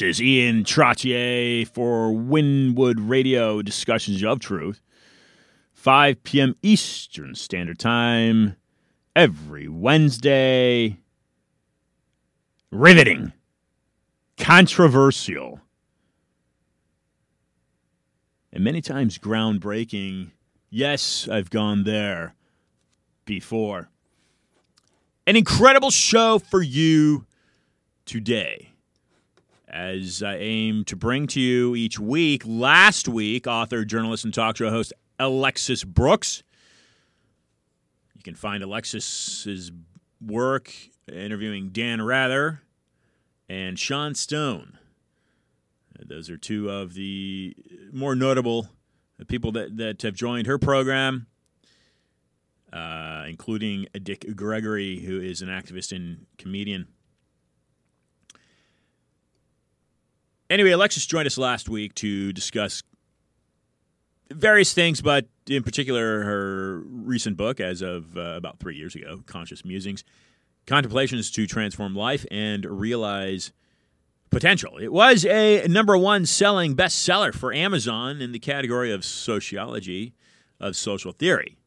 This is Ian Trottier for Winwood Radio Discussions of Truth. 5 p.m. Eastern Standard Time every Wednesday. Riveting. Controversial. And many times groundbreaking. Yes, I've gone there before. An incredible show for you today as I aim to bring to you each week. Last week, author, journalist, and talk show host Alexis Brooks. You can find Alexis's work interviewing Dan Rather and Sean Stone. Those are two of the more notable people that, that have joined her program, uh, including Dick Gregory, who is an activist and comedian. Anyway, Alexis joined us last week to discuss various things, but in particular, her recent book, as of uh, about three years ago, Conscious Musings Contemplations to Transform Life and Realize Potential. It was a number one selling bestseller for Amazon in the category of sociology of social theory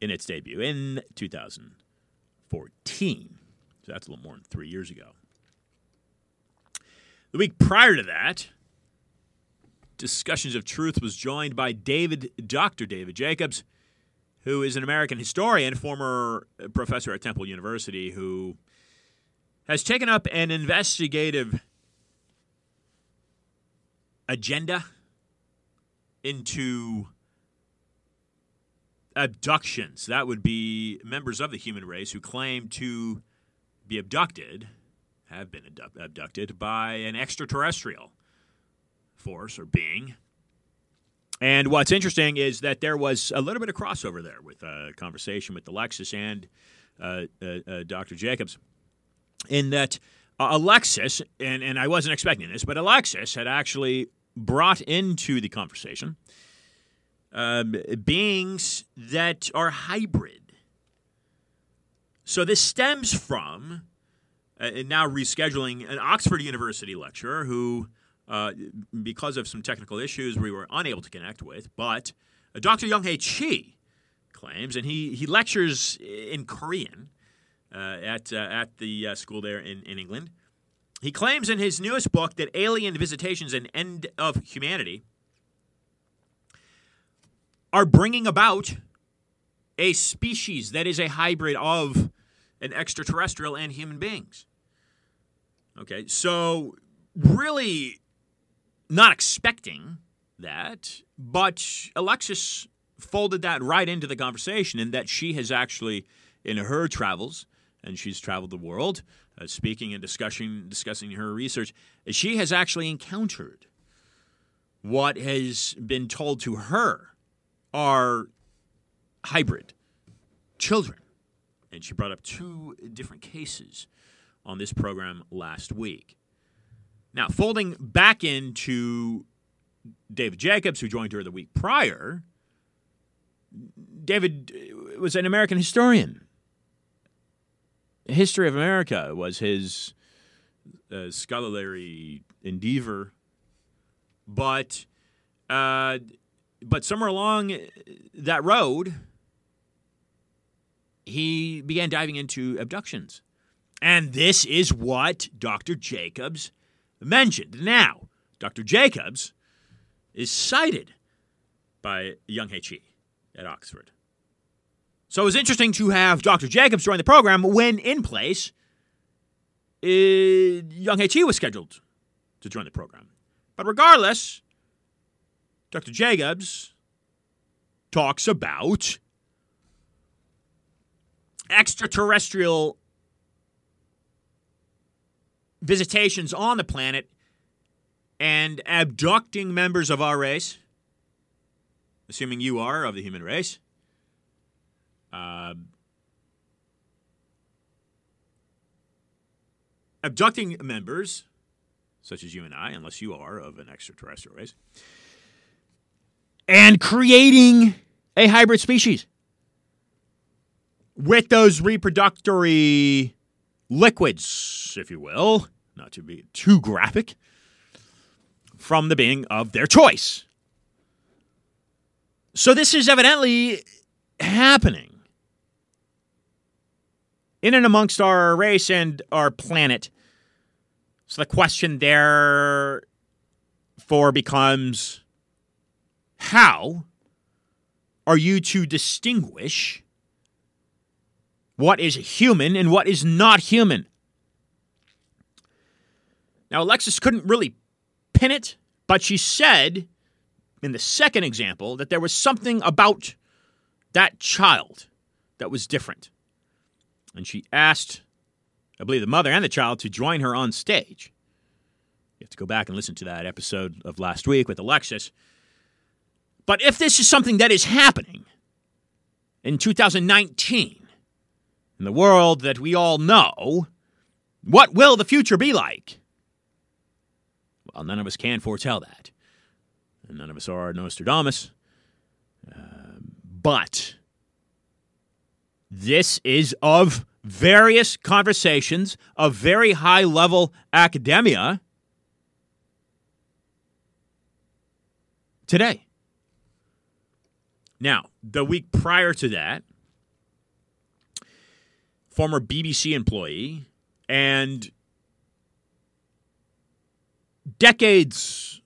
in its debut in 2014. So that's a little more than three years ago. The week prior to that, Discussions of Truth was joined by David, Dr. David Jacobs, who is an American historian, former professor at Temple University, who has taken up an investigative agenda into abductions. That would be members of the human race who claim to be abducted, have been abducted by an extraterrestrial force or being. And what's interesting is that there was a little bit of crossover there with a conversation with Alexis and uh, uh, uh, Dr. Jacobs, in that uh, Alexis, and, and I wasn't expecting this, but Alexis had actually brought into the conversation um, beings that are hybrid. So this stems from uh, now rescheduling an Oxford University lecturer who, uh, because of some technical issues, we were unable to connect with. But uh, Dr. Young-Hae Chi claims, and he, he lectures in Korean uh, at, uh, at the uh, school there in, in England. He claims in his newest book that alien visitations and end of humanity are bringing about a species that is a hybrid of an extraterrestrial and human beings. Okay, so really not expecting that, but Alexis folded that right into the conversation in that she has actually, in her travels, and she's traveled the world, uh, speaking and discussing discussing her research, she has actually encountered what has been told to her are hybrid children. And she brought up two different cases on this program last week. Now, folding back into David Jacobs, who joined her the week prior, David was an American historian history of America was his uh, scholarly endeavor, but uh, but somewhere along that road, he began diving into abductions, and this is what Dr. Jacobs mentioned. Now, Dr. Jacobs is cited by Young-Hae Chi at Oxford. So it was interesting to have Dr. Jacobs join the program when in place, uh, Young-Hae Chi was scheduled to join the program. But regardless, Dr. Jacobs talks about extraterrestrial visitations on the planet and abducting members of our race, assuming you are of the human race, uh, abducting members, such as you and I, unless you are of an extraterrestrial race, and creating a hybrid species with those reproductory liquids, if you will, not to be too graphic, from the being of their choice. So this is evidently happening in and amongst our race and our planet. So the question therefore becomes how are you to distinguish what is human and what is not human? Now, Alexis couldn't really pin it, but she said in the second example that there was something about that child that was different. And she asked, I believe, the mother and the child to join her on stage. You have to go back and listen to that episode of last week with Alexis. But if this is something that is happening in 2019, in the world that we all know, what will the future be like? Well, none of us can foretell that. And none of us are Nostradamus. Uh, but this is of various conversations of very high level academia today. Now, the week prior to that, former BBC employee and decades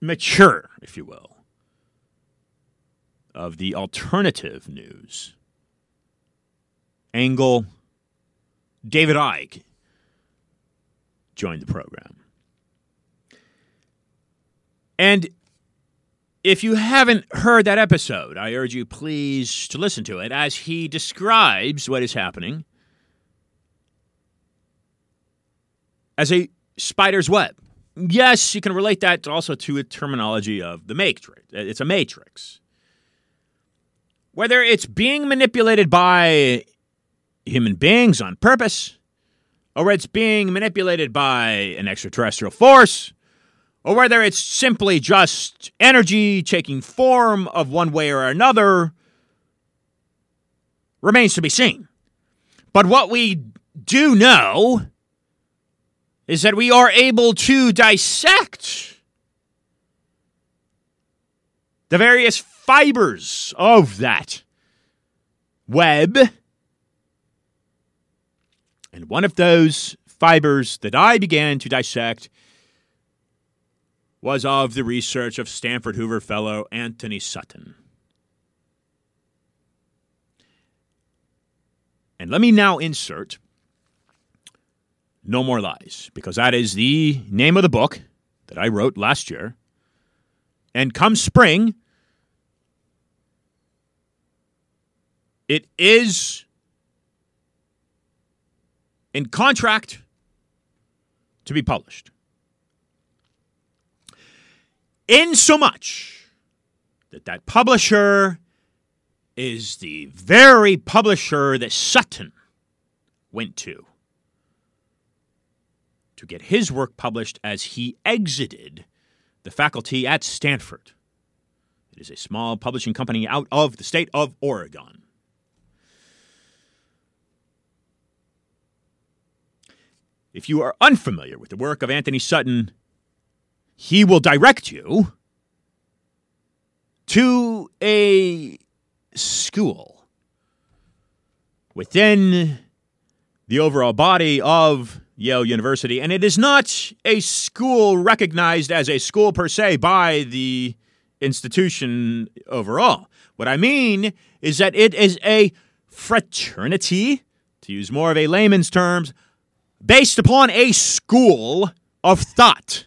mature, if you will, of the alternative news angle, David Icke joined the program. And if you haven't heard that episode, I urge you please to listen to it as he describes what is happening as a spider's web. Yes, you can relate that also to a terminology of the matrix. Uh, it's a matrix. Whether it's being manipulated by human beings on purpose, or it's being manipulated by an extraterrestrial force, or whether it's simply just energy taking form of one way or another, remains to be seen. But what we do know is that we are able to dissect the various fibers of that web. And one of those fibers that I began to dissect was of the research of Stanford Hoover Fellow Antony Sutton. And let me now insert No More Lies, because that is the name of the book that I wrote last year. And come spring, it is in contract to be published. In so much that that publisher is the very publisher that Sutton went to to get his work published as he exited the faculty at Stanford. It is a small publishing company out of the state of Oregon. If you are unfamiliar with the work of Antony Sutton, he will direct you to a school within the overall body of Yale University. And it is not a school recognized as a school per se by the institution overall. What I mean is that it is a fraternity, to use more of a layman's terms, based upon a school of thought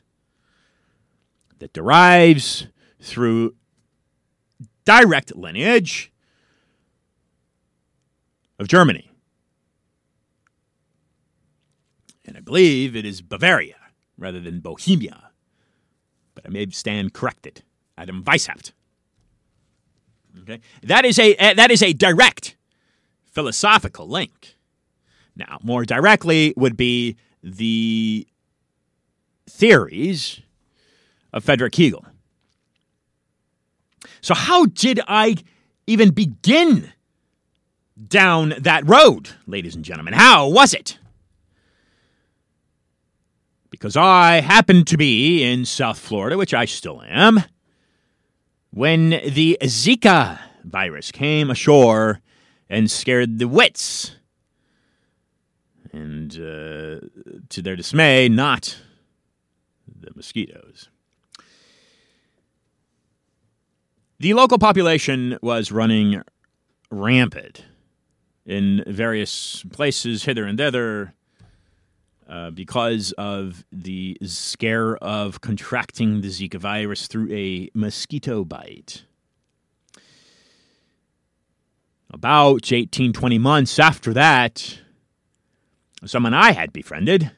that derives through direct lineage of Germany. And I believe it is Bavaria rather than Bohemia. But I may stand corrected. Adam Weishaupt. Okay? That is a eh, that is a direct philosophical link. Now, more directly would be the theories of Frederick Hegel. So, how did I even begin down that road, ladies and gentlemen. How was it? Because I happened to be in South Florida, which I still am, when the Zika virus came ashore and scared the wits. And uh, to their dismay, not the mosquitoes. The local population was running rampant in various places, hither and thither, uh, because of the scare of contracting the Zika virus through a mosquito bite. About 18, 20 months after that, someone I had befriended,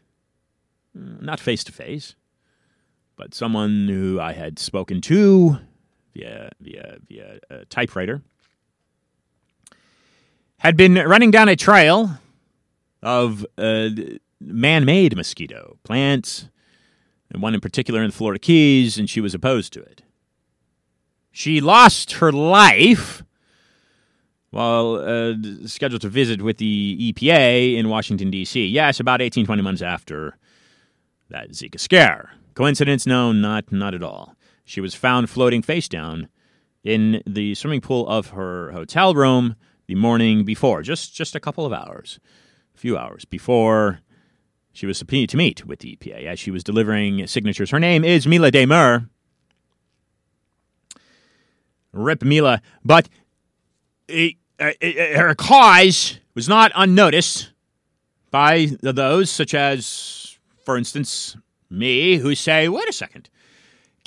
not face to face, but someone who I had spoken to via via via a typewriter, had been running down a trail of uh, man-made mosquito plants, and one in particular in the Florida Keys, and she was opposed to it. She lost her life while uh, scheduled to visit with the EPA in Washington, D.C. Yes, about 18, 20 months after that Zika scare. Coincidence? No, not, not at all. She was found floating face down in the swimming pool of her hotel room the morning before, just just a couple of hours, a few hours before she was subpoenaed to meet with the EPA as she was delivering signatures. Her name is Mila de Mier. Rip Mila, but it, uh, it, her cause was not unnoticed by those such as, for instance, me, who say, wait a second.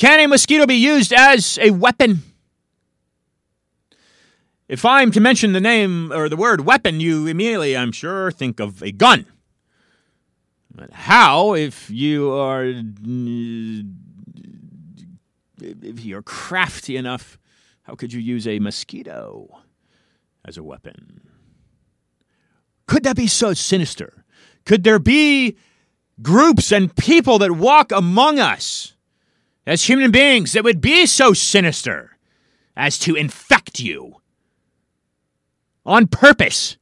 Can a mosquito be used as a weapon? If I'm to mention the name or the word weapon, you immediately, I'm sure, think of a gun. But how, if you are if you're crafty enough, how could you use a mosquito as a weapon? Could that be so sinister? Could there be groups and people that walk among us as human beings that would be so sinister as to infect you on purpose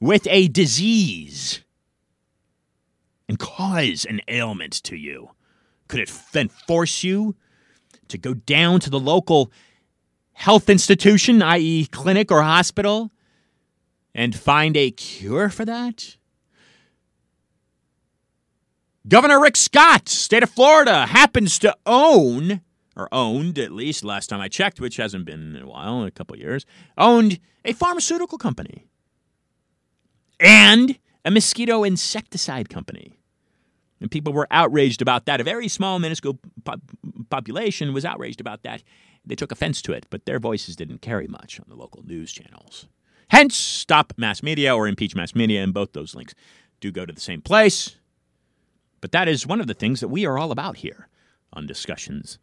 with a disease and cause an ailment to you? Could it then force you to go down to the local health institution, i.e., clinic or hospital, and find a cure for that? Governor Rick Scott, state of Florida, happens to own, or owned at least last time I checked, which hasn't been in a while, in a couple years, owned a pharmaceutical company and a mosquito insecticide company. And people were outraged about that. A very small, minuscule po- population was outraged about that. They took offense to it, but their voices didn't carry much on the local news channels. Hence, stop mass media or impeach mass media, and both those links do go to the same place. But that is one of the things that we are all about here on discussions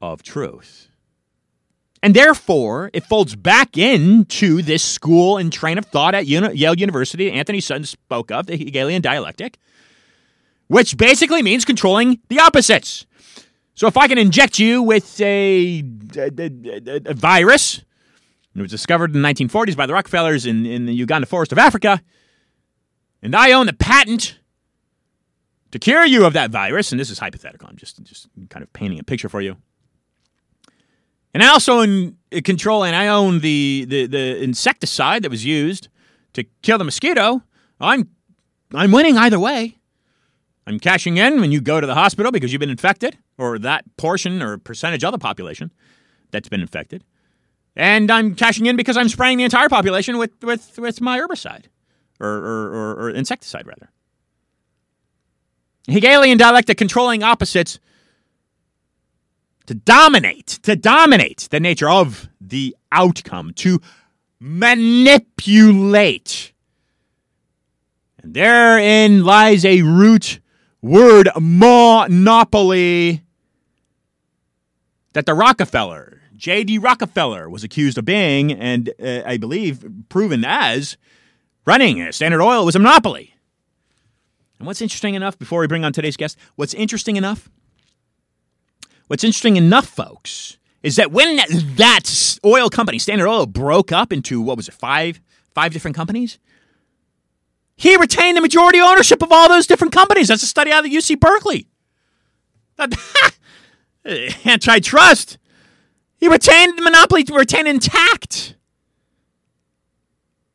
of truth. And therefore, it folds back into this school and train of thought at Yale University Antony Sutton spoke of, the Hegelian dialectic, which basically means controlling the opposites. So if I can inject you with a, a, a, a virus, it was discovered in the 1940s by the Rockefellers in, in the Uganda forest of Africa, and I own the patent to cure you of that virus, and this is hypothetical, I'm just, just kind of painting a picture for you. And I also in, control and I own the, the, the insecticide that was used to kill the mosquito. I'm, I'm winning either way. I'm cashing in when you go to the hospital because you've been infected, or that portion or percentage of the population that's been infected. And I'm cashing in because I'm spraying the entire population with, with, with my herbicide, or, or, or, or insecticide, rather. Hegelian dialectic controlling opposites to dominate, to dominate the nature of the outcome, to manipulate. And therein lies a root word monopoly that the Rockefeller, J.D. Rockefeller, was accused of being, and uh, I believe proven as running. Standard Oil was a monopoly. And what's interesting enough, before we bring on today's guest, what's interesting enough? What's interesting enough, folks, is that when that oil company, Standard Oil, broke up into what was it, five, five different companies, he retained the majority ownership of all those different companies. That's a study out of UC Berkeley. Antitrust. He retained the monopoly to retain intact.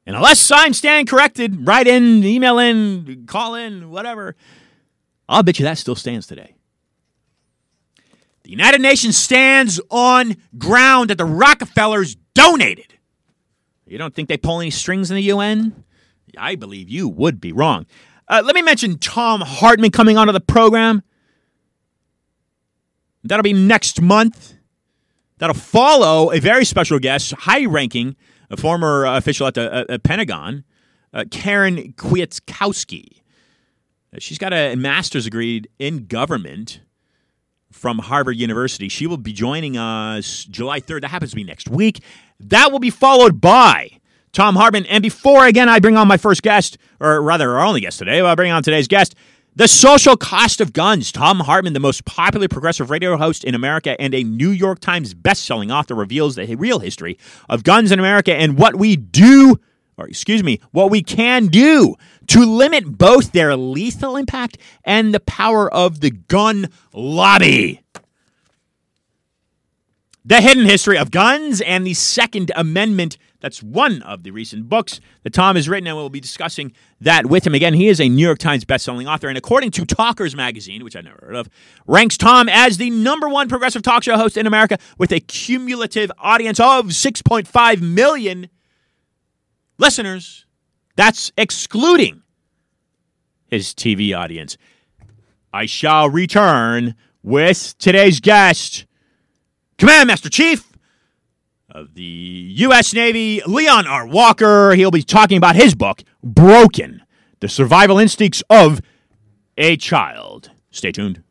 And unless I'm stand corrected, write in, email in, call in, whatever, I'll bet you that still stands today. The United Nations stands on ground that the Rockefellers donated. You don't think they pull any strings in the UN? I believe you would be wrong. Uh, let me mention Thom Hartmann coming onto the program. That'll be next month. That'll follow a very special guest, high ranking, a former uh, official at the uh, Pentagon, uh, Karen Kwiatkowski. Uh, she's got a master's degree in government from Harvard University. She will be joining us July 3rd. That happens to be next week. That will be followed by Thom Hartmann. And before, again, I bring on my first guest, or rather, our only guest today, I'll bring on today's guest. The Social Cost of Guns. Thom Hartmann, the most popular progressive radio host in America and a New York Times bestselling author, reveals the real history of guns in America and what we do, or excuse me, what we can do to limit both their lethal impact and the power of the gun lobby. The Hidden History of Guns and the Second Amendment that's one of the recent books that Tom has written, and we'll be discussing that with him. Again, he is a New York Times bestselling author, and according to Talkers Magazine, which I never heard of, ranks Tom as the number one progressive talk show host in America with a cumulative audience of 6.5 million listeners. That's excluding his TV audience. I shall return with today's guest, Command Master Chief the U.S. Navy, Leon R. Walker. He'll be talking about his book, Broken The Survival Instincts of a Child. Stay tuned.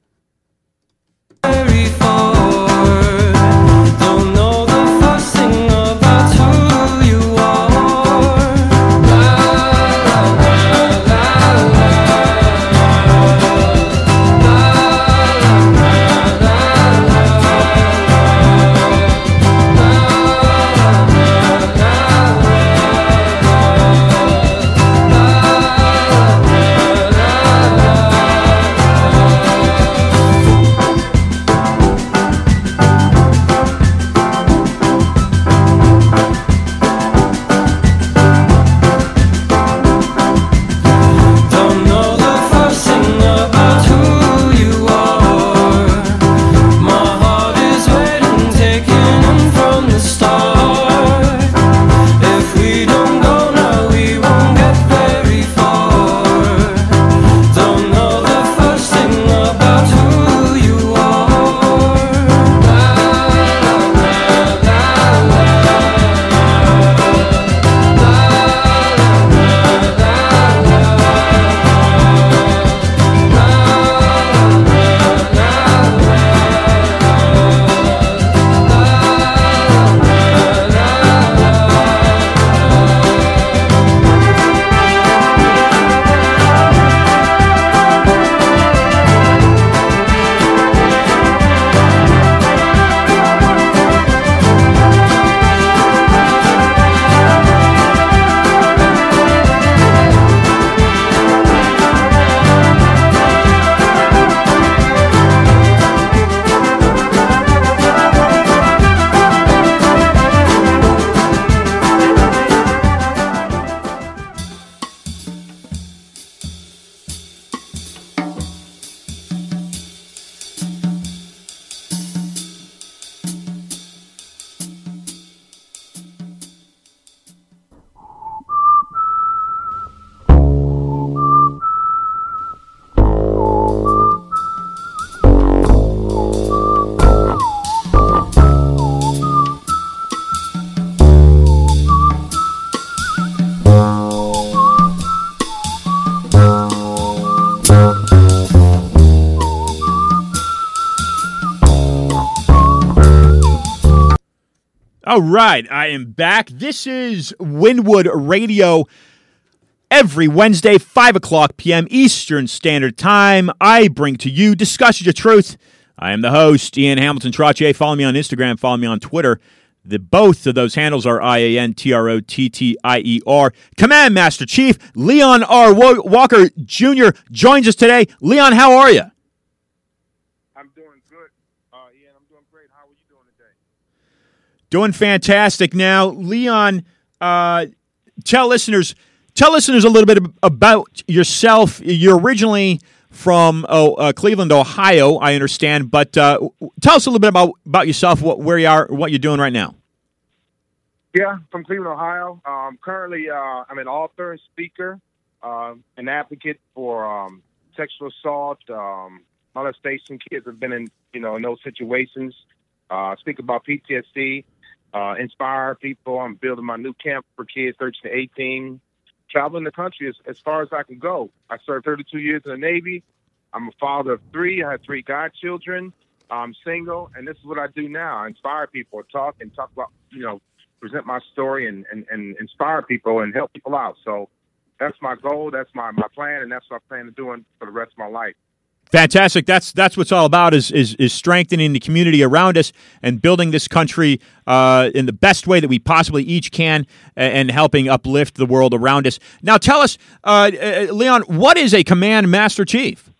All right, I am back. This is Winwood Radio. Every Wednesday, 5 o'clock p.m. Eastern Standard Time, I bring to you Discussions of Truth I am the host, Ian Hamilton Trottier. Follow me on Instagram, follow me on Twitter. The both of those handles are I A N T R O T T I E R. Command Master Chief Leon R. Walker Jr. joins us today. Leon, how are you? I'm doing good. Uh, Ian, I'm doing great. How are you doing today? Doing fantastic. Now, Leon, uh, tell listeners tell listeners a little bit about yourself. You're originally from oh, uh, Cleveland, Ohio, I understand. But uh, tell us a little bit about about yourself, what, where you are, what you're doing right now. Yeah, from Cleveland, Ohio. Um, currently, uh, I'm an author and speaker, um, an advocate for um, sexual assault, um, molestation. Kids have been in, you know, in those situations. Uh, speak about PTSD, uh, inspire people. I'm building my new camp for kids 13 to 18 traveling the country as, as far as I can go. I served 32 years in the Navy. I'm a father of three. I have three godchildren. I'm single, and this is what I do now. I inspire people, talk and talk about, you know, present my story and, and, and inspire people and help people out. So that's my goal. That's my, my plan, and that's what I plan to do for the rest of my life. Fantastic. That's that's what's all about is is, is strengthening the community around us and building this country uh, in the best way that we possibly each can, and helping uplift the world around us. Now, tell us, uh, uh, Leon, what is a command master chief?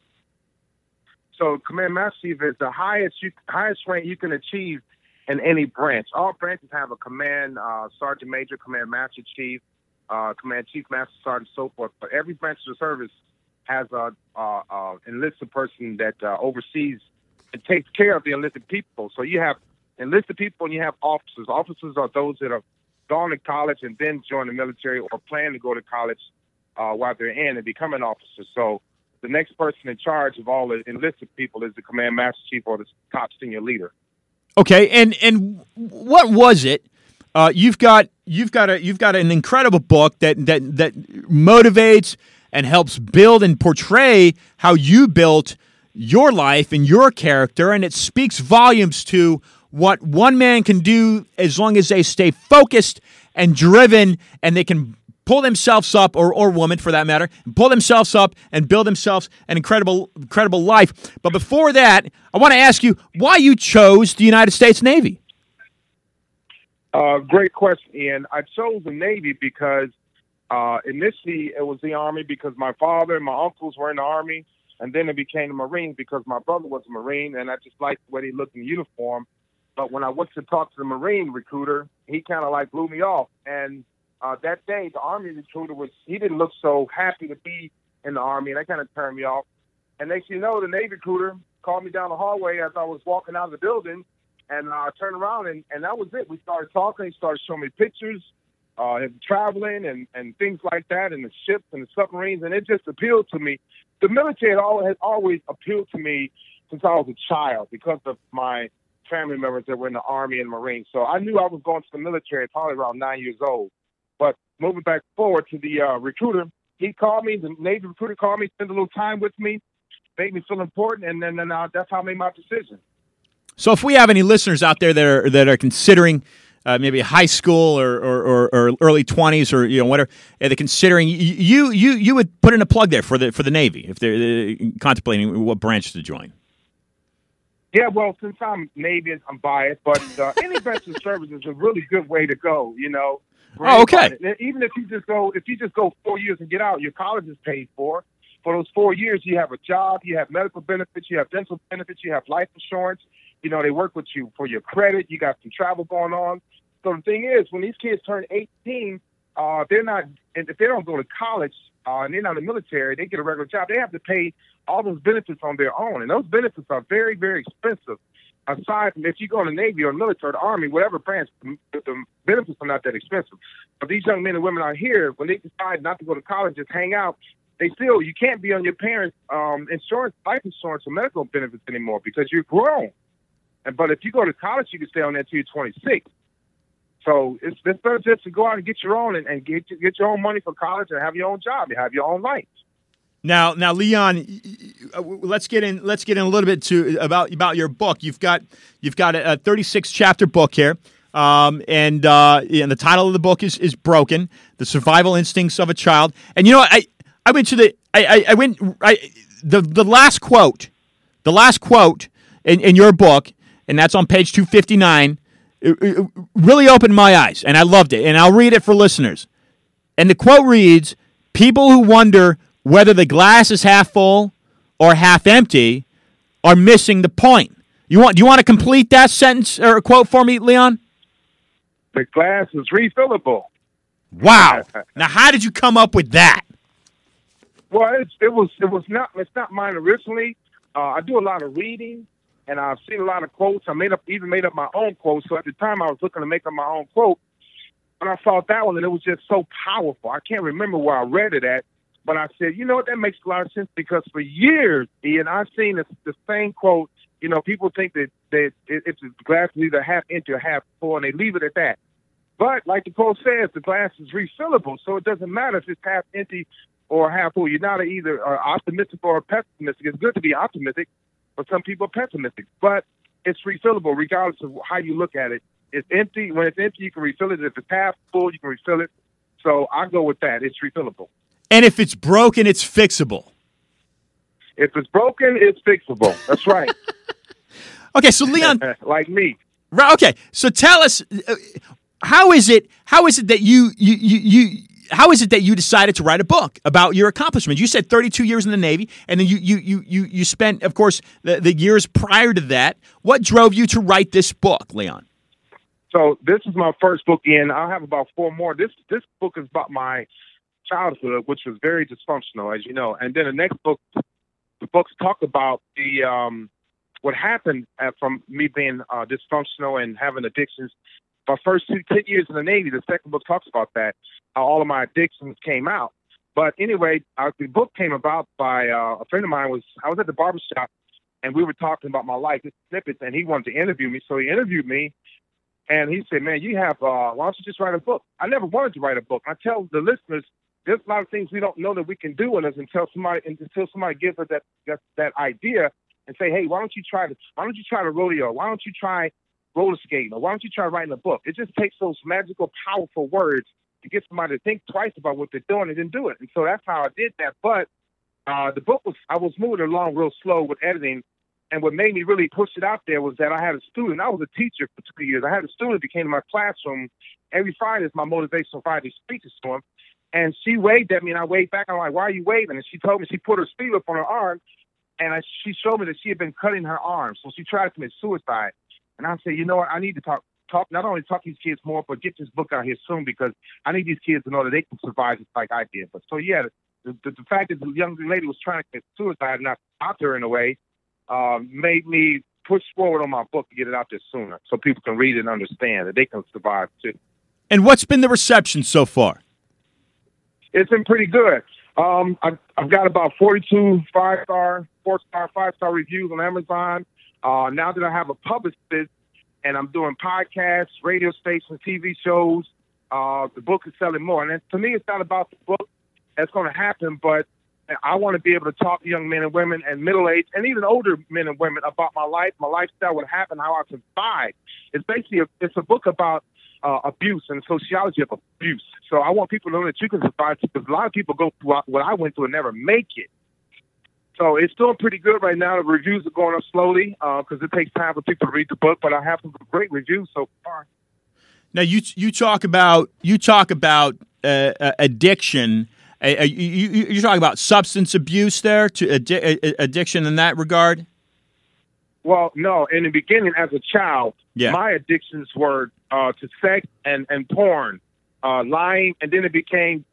So, command master chief is the highest you, highest rank you can achieve in any branch. All branches have a command uh, sergeant major, command master chief, uh, command chief master sergeant, so forth. But every branch of the service has a, a, a enlisted person that uh, oversees and takes care of the enlisted people. So you have enlisted people and you have officers. Officers are those that have gone to college and then joined the military or plan to go to college uh, while they're in and become an officer. So the next person in charge of all the enlisted people is the command master chief or the top senior leader. Okay, and and what was it? Uh, you've got you've got a you've got an incredible book that that that motivates and helps build and portray how you built your life and your character. And it speaks volumes to what one man can do as long as they stay focused and driven and they can pull themselves up or, or woman for that matter pull themselves up and build themselves an incredible incredible life but before that i want to ask you why you chose the united states navy uh, great question ian i chose the navy because uh, initially, it was the Army because my father and my uncles were in the Army, and then it became the Marines because my brother was a Marine, and I just liked the way he looked in uniform. But when I went to talk to the Marine recruiter, he kind of like blew me off. And uh, that day, the Army recruiter was he didn't look so happy to be in the Army, and that kind of turned me off. And next you know, the Navy recruiter called me down the hallway as I was walking out of the building, and I uh, turned around, and, and that was it. We started talking. He started showing me pictures uh, traveling and, and things like that, and the ships and the submarines, and it just appealed to me. The military had always, has always appealed to me since I was a child because of my family members that were in the Army and Marines. So I knew I was going to the military probably around nine years old. But moving back forward to the uh, recruiter, he called me, the Navy recruiter called me, spent a little time with me, made me feel important, and then, then uh, that's how I made my decision. So if we have any listeners out there that are that are considering uh, maybe high school or, or, or, or early 20s or you know whatever they're considering you you you would put in a plug there for the for the Navy if they're, they're contemplating what branch to join. Yeah, well, since I'm Navy, I'm biased, but uh, any branch of service is a really good way to go. You know. Oh, okay. Even if you just go, if you just go four years and get out, your college is paid for. For those four years, you have a job, you have medical benefits, you have dental benefits, you have life insurance. You know, they work with you for your credit. You got some travel going on. So the thing is, when these kids turn 18, uh, they're not, if they don't go to college uh, and they're not in the military, they get a regular job, they have to pay all those benefits on their own. And those benefits are very, very expensive. Aside from if you go in the Navy or military or the Army, whatever branch, the benefits are not that expensive. But these young men and women out here, when they decide not to go to college, just hang out, they still, you can't be on your parents' um, insurance, life insurance, or medical benefits anymore because you're grown. And But if you go to college, you can stay on that till you're 26. So it's, it's better just to go out and get your own and, and get get your own money for college and have your own job and have your own life. Now, now, Leon, uh, let's get in. Let's get in a little bit to about about your book. You've got you've got a, 36 chapter book here, um, and uh, and the title of the book is is Broken: The Survival Instincts of a Child. And you know, I I went to the I I, I went I the the last quote, the last quote in, in your book, and that's on page 259, it, it really opened my eyes, and I loved it. And I'll read it for listeners. And the quote reads People who wonder whether the glass is half full or half empty are missing the point. You want? Do you want to complete that sentence or quote for me, Leon? The glass is refillable. Wow. now, how did you come up with that? Well, it's, it was it was not it's not mine originally. Uh, I do a lot of reading, and I've seen a lot of quotes. I made up even made up my own quotes. So at the time, I was looking to make up my own quote, and I saw that one, and it was just so powerful. I can't remember where I read it at, but I said, you know what, that makes a lot of sense because for years, Ian, I've seen the, the same quote. You know, people think that that it's the glass is either half empty or half full, and they leave it at that. But like the quote says, the glass is refillable, so it doesn't matter if it's half empty or half full. You're not either uh, optimistic or pessimistic. It's good to be optimistic, but some people are pessimistic. But it's refillable regardless of how you look at it. It's empty. When it's empty, you can refill it. If it's half full, you can refill it. So I go with that. It's refillable. And if it's broken, it's fixable. If it's broken, it's fixable. That's right. okay, so Leon, like me. Right. Okay, so tell us uh, how is it? How is it that you you you you how is it that you decided to write a book about your accomplishments? You said 32 years in the Navy, and then you you you you, you spent, of course, the, the years prior to that. What drove you to write this book, Leon? So this is my first book, and I'll have about four more. This this book is about my childhood, which was very dysfunctional, as you know. And then the next book, the books talk about the um, what happened uh, from me being uh, dysfunctional and having addictions my first two, 10 years in the Navy, the second book talks about that, how all of my addictions came out. But anyway, uh, the book came about by uh, a friend of mine was, I was at the barbershop and we were talking about my life, snippets, and he wanted to interview me. So he interviewed me and he said, man, you have, uh, why don't you just write a book? I never wanted to write a book. I tell the listeners, there's a lot of things we don't know that we can do in us until somebody, until somebody gives us that, that, that idea and say, hey, why don't you try to, why don't you try the rodeo? Why don't you try roller skating, or why don't you try writing a book? It just takes those magical, powerful words to get somebody to think twice about what they're doing and then do it. And so that's how I did that. But uh, the book was, I was moving along real slow with editing. And what made me really push it out there was that I had a student. I was a teacher for two years. I had a student that came to my classroom every Friday is my motivational Friday speeches to him. And she waved at me, and I waved back. I'm like, "Why are you waving?" And she told me she put her sleeve up on her arm, and I, she showed me that she had been cutting her arm, so she tried to commit suicide. And I said, you know what? I need to talk, talk, not only talk to these kids more, but get this book out here soon because I need these kids to know that they can survive just like I did. But so, yeah, the, the, the fact that the young lady was trying to commit suicide and I stopped her in a way um, made me push forward on my book to get it out there sooner so people can read it and understand that they can survive too. And what's been the reception so far? It's been pretty good. Um, I've, I've got about 42 five star, four star, five star reviews on Amazon. Uh, now that I have a publicist and I'm doing podcasts, radio stations, TV shows, uh, the book is selling more. And to me, it's not about the book that's going to happen, but I want to be able to talk to young men and women and middle age and even older men and women about my life, my lifestyle, what happened, how I survived. It's basically a, it's a book about uh, abuse and sociology of abuse. So I want people to know that you can survive because a lot of people go through what I went through and never make it. So it's doing pretty good right now. The reviews are going up slowly because uh, it takes time for people to read the book. But I have some great reviews so far. Now you you talk about you talk about uh, uh addiction. Uh, uh you, you talk about substance abuse there to addi- addiction in that regard. Well, no. In the beginning, as a child, yeah. my addictions were uh, to sex and and porn, lying, and then it became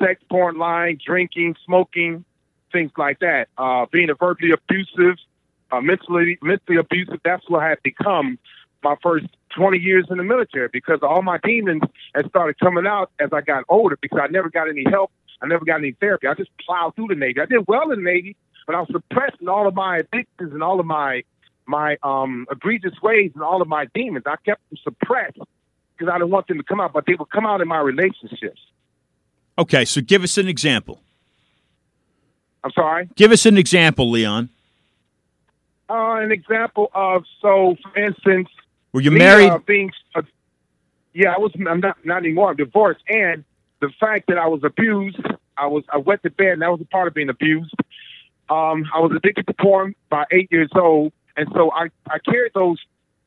sex, porn, lying, drinking, smoking, things like that. Uh, being verbally abusive, uh, mentally mentally abusive. That's what I had become my first 20 years in the military because all my demons had started coming out as I got older because I never got any help. I never got any therapy. I just plowed through the Navy. I did well in the Navy, but I was suppressing all of my addictions and all of my my um, egregious ways and all of my demons. I kept them suppressed because I didn't want them to come out, but they would come out in my relationships. Okay, so give us an example. I'm sorry. Give us an example, Leon. Uh, an example of so, for instance, were you me, married? Uh, being, uh, yeah, I was. I'm not not anymore. I'm divorced, and the fact that I was abused, I was I went to bed, and that was a part of being abused. Um, I was addicted to porn by eight years old, And so I, I carried those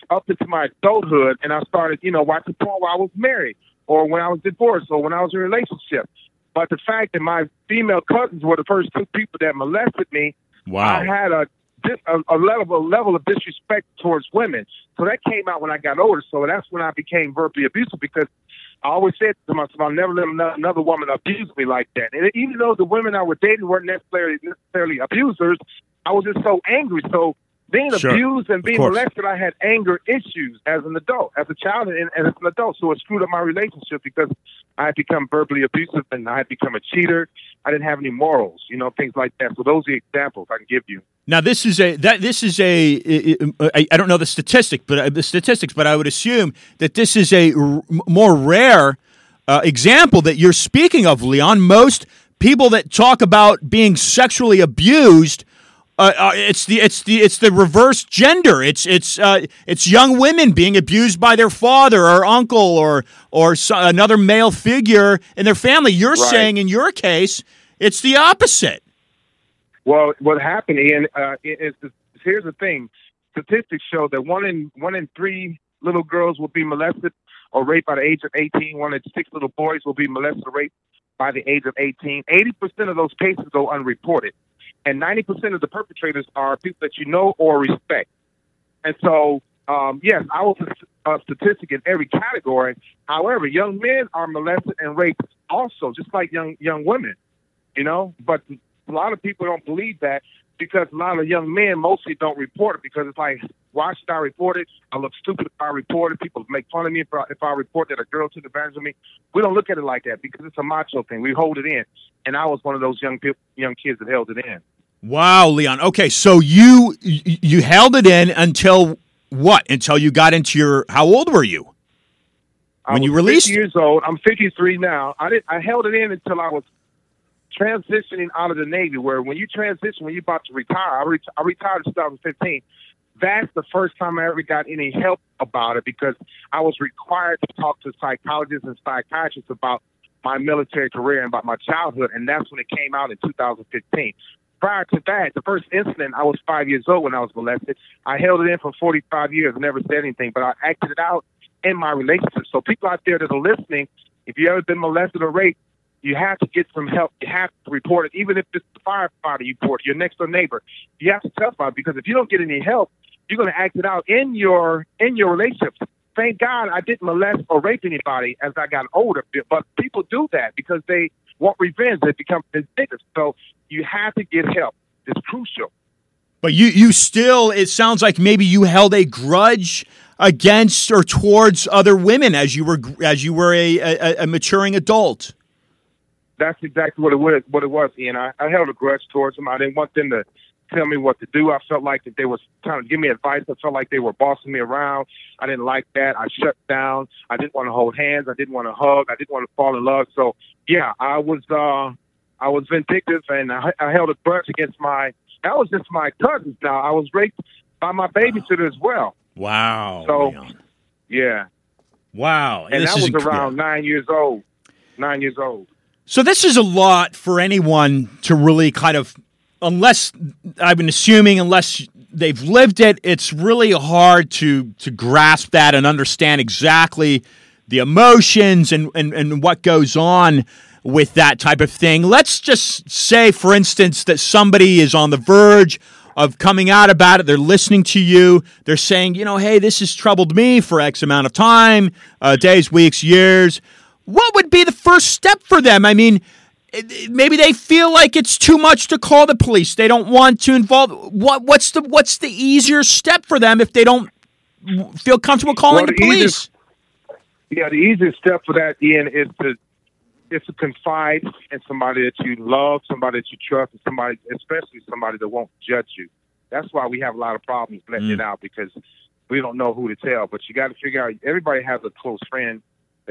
up into my adulthood, and I started, you know, watching porn while I was married, or when I was divorced, or when I was in a relationship. But the fact that my female cousins were the first two people that molested me, Wow. I had a, a level a level of disrespect towards women. So that came out when I got older. So that's when I became verbally abusive because I always said to myself, I'll never let another woman abuse me like that. And even though the women I was dating weren't necessarily necessarily abusers, I was just so angry. So being Sure. abused and being molested, I had anger issues as an adult, as a child, and, and as an adult. So it screwed up my relationship because I had become verbally abusive and I had become a cheater. I didn't have any morals, you know, things like that. So those are the examples I can give you. Now this is a that this is a I, I don't know the statistic, but uh, the statistics, but I would assume that this is a r- more rare uh, example that you're speaking of, Leon. Most people that talk about being sexually abused. Uh, uh, it's the it's the it's the reverse gender. It's it's uh, it's young women being abused by their father or uncle or or so, another male figure in their family. You're Right. saying in your case, it's the opposite. Well, what happened, Ian, uh, is, is here's the thing: statistics show that one in one in three little girls will be molested or raped by the age of 18. One in six little boys will be molested or raped by the age of 18. 80 percent of those cases go unreported, and 90 percent of the perpetrators are people that you know or respect. And so, um, yes, I was a, a statistic in every category. However, young men are molested and raped also, just like young young women. You know, but a lot of people don't believe that because a lot of young men mostly don't report it because it's like, why should I report it? I look stupid if I report it. People make fun of me if I, if I report that a girl took advantage of me. We don't look at it like that because it's a macho thing. We hold it in, and I was one of those young people, young kids that held it in. Wow, Leon. Okay, so you you held it in until what? Until you got into your how old were you? I When you released 50 years old. I'm 53 now. I did. I held it in until I was transitioning out of the Navy. Where when you transition, when you're about to retire, I, ret- I retired in 2015. That's the first time I ever got any help about it because I was required to talk to psychologists and psychiatrists about my military career and about my childhood, and that's when it came out in 2015. Prior to that, the first incident, I was five years old when I was molested. I held it in for 45 years, never said anything, but I acted it out in my relationship. So people out there that are listening, if you ever been molested or raped, you have to get some help. You have to report it, even if it's the firefighter you report, your next door neighbor. You have to testify because if you don't get any help, you're going to act it out in your in your relationships. Thank God I didn't molest or rape anybody as I got older, but people do that because they want revenge. They become vindictive. So you have to get help. It's crucial. But you you still it sounds like maybe you held a grudge against or towards other women as you were as you were a, a, a maturing adult. That's exactly what it was. What it was, Ian. I, I held a grudge towards them. I didn't want them to tell me what to do. I felt like that they was trying to give me advice. I felt like they were bossing me around. I didn't like that. I shut down. I didn't want to hold hands. I didn't want to hug. I didn't want to fall in love. So yeah, I was uh, I was vindictive and I, I held a grudge against my. That was just my cousins. Now I was raped by my babysitter as well. Wow. So- Leon. Yeah, wow. and that is was inc- around nine years old. Nine years old. So this is a lot for anyone to really kind of, unless I've been assuming, unless they've lived it, it's really hard to to grasp that and understand exactly the emotions and and, and what goes on with that type of thing. Let's just say, for instance, that somebody is on the verge of coming out about it. They're listening to you. They're saying, you know, hey, this has troubled me for X amount of time, uh, days, weeks, years. What would be the first step for them? I mean, maybe they feel like it's too much to call the police. They don't want to involve. What what's the what's the easier step for them if they don't feel comfortable calling Well, the the police? easiest- Yeah, the easiest step for that, Ian, is to is to confide in somebody that you love, somebody that you trust, and somebody, especially somebody that won't judge you. That's why we have a lot of problems letting Mm. it out because we don't know who to tell. But you got to figure out. Everybody has a close friend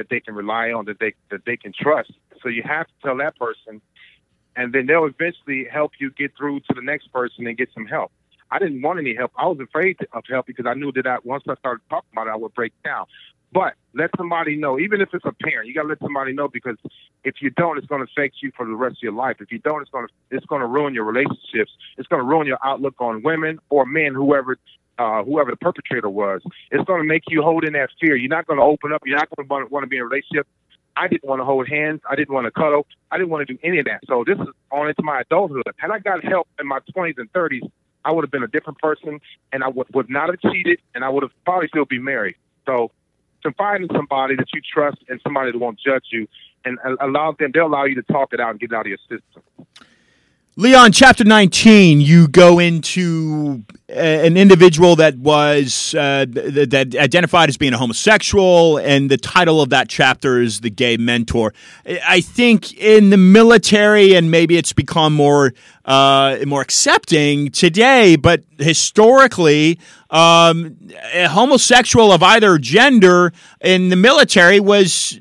that they can rely on, that they that they can trust. So you have to tell that person, and then they'll eventually help you get through to the next person and get some help. I didn't want any help. I was afraid of help because I knew that I, once I started talking about it, I would break down. But let somebody know, even if it's a parent, you got to let somebody know because if you don't, it's going to affect you for the rest of your life. If you don't, it's going to it's going to ruin your relationships. It's going to ruin your outlook on women or men, whoever uh, whoever the perpetrator was. It's going to make you hold in that fear. You're not going to open up. You're not going to want to be in a relationship. I didn't want to hold hands. I didn't want to cuddle. I didn't want to do any of that. So this is on into my adulthood. Had I got help in my 20s and 30s, I would have been a different person, and I would, would not have cheated, and I would have probably still be married. So confide in somebody that you trust and somebody that won't judge you, and allow them. They'll allow you to talk it out and get it out of your system. Leon, chapter 19, you go into uh, an individual that was uh, that identified as being a homosexual, and the title of that chapter is the gay mentor. I think in the military, and maybe it's become more uh, more accepting today, but historically, um, a homosexual of either gender in the military was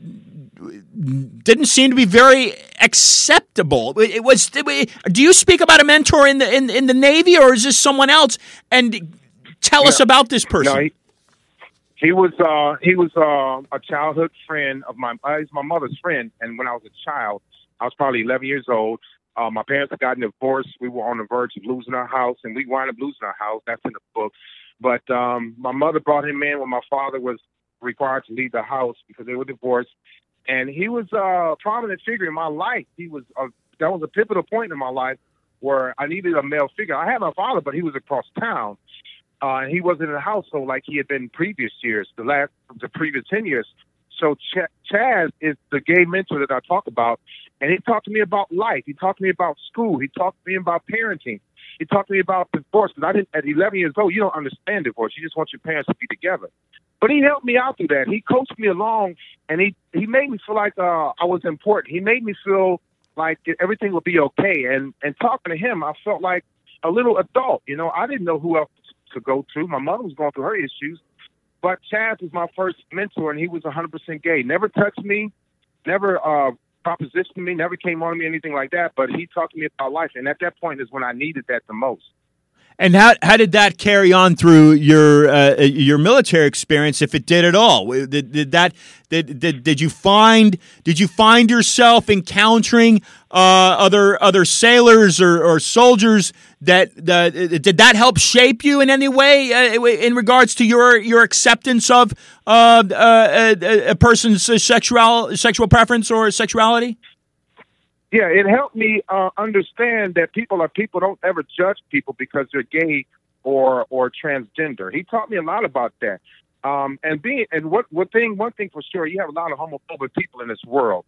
didn't seem to be very acceptable. It was. Do you speak about a mentor in the in, in the Navy, or is this someone else? And tell us about this person. No, he, he, was uh, he was uh, a childhood friend of my. Uh, he's my mother's friend, and when I was a child, I was probably 11 years old. Uh, my parents had gotten divorced. We were on the verge of losing our house, and we wound up losing our house. That's in the book. But um, my mother brought him in when my father was required to leave the house because they were divorced and he was a prominent figure in my life. He was a, that was a pivotal point in my life where I needed a male figure. I had my father, but he was across town. Uh, and he wasn't in the household like he had been previous years, the last, the previous 10 years. So Ch- Chaz is the gay mentor that I talk about. And he talked to me about life. He talked to me about school. He talked to me about parenting. He talked to me about divorce. Because I didn't, at 11 years old, you don't understand divorce. You just want your parents to be together. But he helped me out through that. He coached me along, and he he made me feel like uh, I was important. He made me feel like everything would be okay. And and talking to him, I felt like a little adult. You know, I didn't know who else to go to. My mother was going through her issues, but Chaz was my first mentor, and he was 100% gay. Never touched me, never uh, propositioned me, never came on to me, anything like that. But he talked to me about life, and at that point is when I needed that the most. And how how did that carry on through your uh, your military experience, if it did at all? Did, did that did, did did you find did you find yourself encountering uh, other other sailors or, or soldiers that uh, did that help shape you in any way uh, in regards to your your acceptance of uh, uh, a, a person's sexual sexual preference or sexuality? Yeah, it helped me uh, understand that people are people. Don't ever judge people because they're gay or or transgender. He taught me a lot about that. Um, and being and what one thing one thing for sure, you have a lot of homophobic people in this world.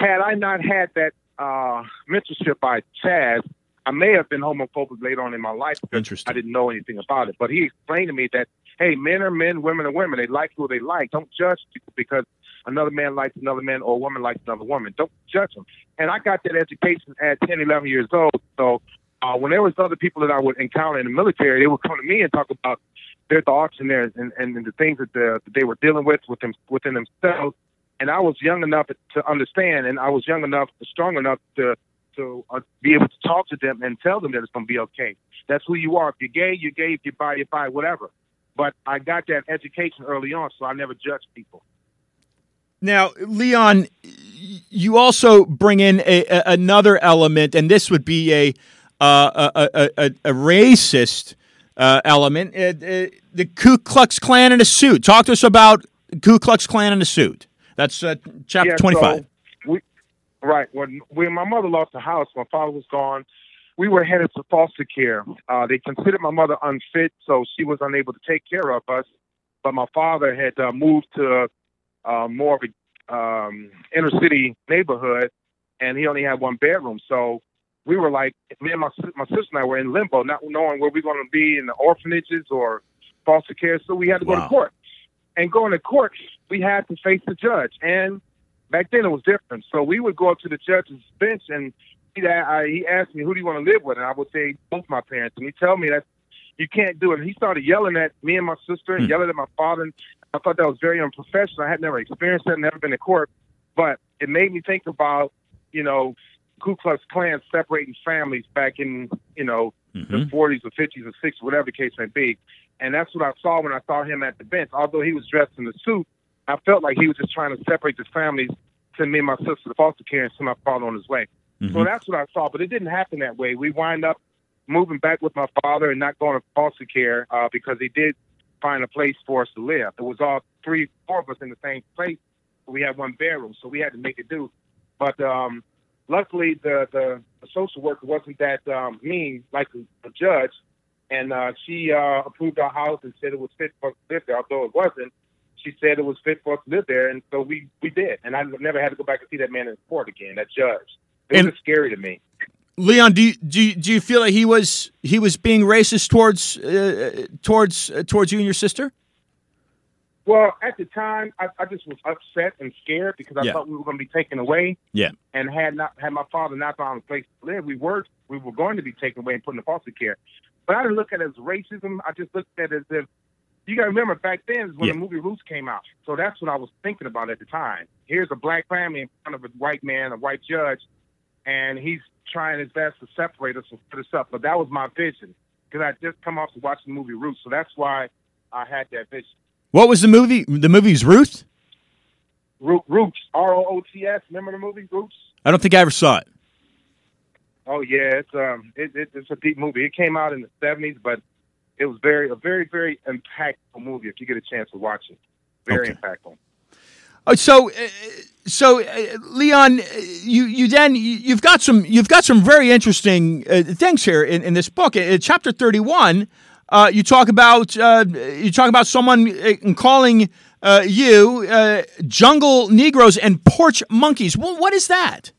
Had I not had that uh, mentorship by Chaz, I may have been homophobic later on in my life because I didn't know anything about it. But he explained to me that hey, men are men, women are women. They like who they like. Don't judge people because another man likes another man or a woman likes another woman. Don't judge them. And I got that education at 10, 11 years old. So uh, when there was other people that I would encounter in the military, they would come to me and talk about their thoughts and their and, and the things that, the, that they were dealing with within within themselves. And I was young enough to understand, and I was young enough, strong enough to to uh, be able to talk to them and tell them that it's going to be okay. That's who you are. If you're gay, you're gay. If you're bi, you're bi, whatever. But I got that education early on, so I never judged people. Now, Leon, you also bring in a, a, another element, and this would be a uh, a, a, a, racist uh, element. Uh, uh, the Ku Klux Klan in a suit. Talk to us about Ku Klux Klan in a suit. That's uh, chapter yeah, 25. So we, right. When, when my mother lost the house, my father was gone. We were headed to foster care. Uh, they considered my mother unfit, so she was unable to take care of us. But my father had moved to uh, more of a um, inner city neighborhood, and he only had one bedroom. So we were like, me and my my sister and I were in limbo, not knowing where we are going to be in the orphanages or foster care. So we had to go to court. And going to court, we had to face the judge. And back then it was different. So we would go up to the judge's bench and he, he asked me, who do you want to live with? And I would say, both my parents. And he tell me that you can't do it. And he started yelling at me and my sister and mm. yelling at my father. And I thought that was very unprofessional. I had never experienced that, never been to court, but it made me think about, you know, Ku Klux Klan separating families back in, you know, mm-hmm. the 40s or 50s or 60s, whatever the case may be. And that's what I saw when I saw him at the bench. Although he was dressed in a suit, I felt like he was just trying to separate the families, send me and my sister to foster care and send my father on his way. Mm-hmm. So that's what I saw. But it didn't happen that way. We wind up moving back with my father and not going to foster care uh, because he did find a place for us to live. It was all three, four of us in the same place. We had one bedroom, so we had to make it do. But um, luckily, the, the the social worker wasn't that um, mean like the, the judge, and uh, she uh, approved our house and said it was fit for us to live there. Although it wasn't, she said it was fit for us to live there, and so we we did. And I never had to go back and see that man in court again. That judge. It And- was scary to me. Leon, do you, do you, do you feel that he was he was being racist towards uh, towards uh, towards you and your sister? Well, at the time, I, I just was upset and scared because I Yeah. thought we were going to be taken away. Yeah. And had not had my father not found a place to live, we were we were going to be taken away and put in foster care. But I didn't look at it as racism. I just looked at it as if you got to remember back then is when Yeah. the movie Roots came out. So that's what I was thinking about at the time. Here's a black family in front of a white man, a white judge, and he's trying his best to separate us and split us up. But that was my vision because I just come off to watch the movie Ruth, So that's why I had that vision. What was the movie? The movie's Ruth. Root, Roots, R O O T S. Remember the movie Roots? I don't think I ever saw it. Oh yeah, it's um, it, it, it's a deep movie. It came out in the seventies, but it was very a very very impactful movie. If you get a chance to watch it, very Okay. impactful. Uh, so, uh, so uh, Leon, uh, you you then you- you've got some you've got some very interesting uh, things here in, in this book. In chapter thirty one, uh, you talk about uh, you talk about someone uh, calling uh, you uh, jungle Negroes and porch monkeys. Well, what is that?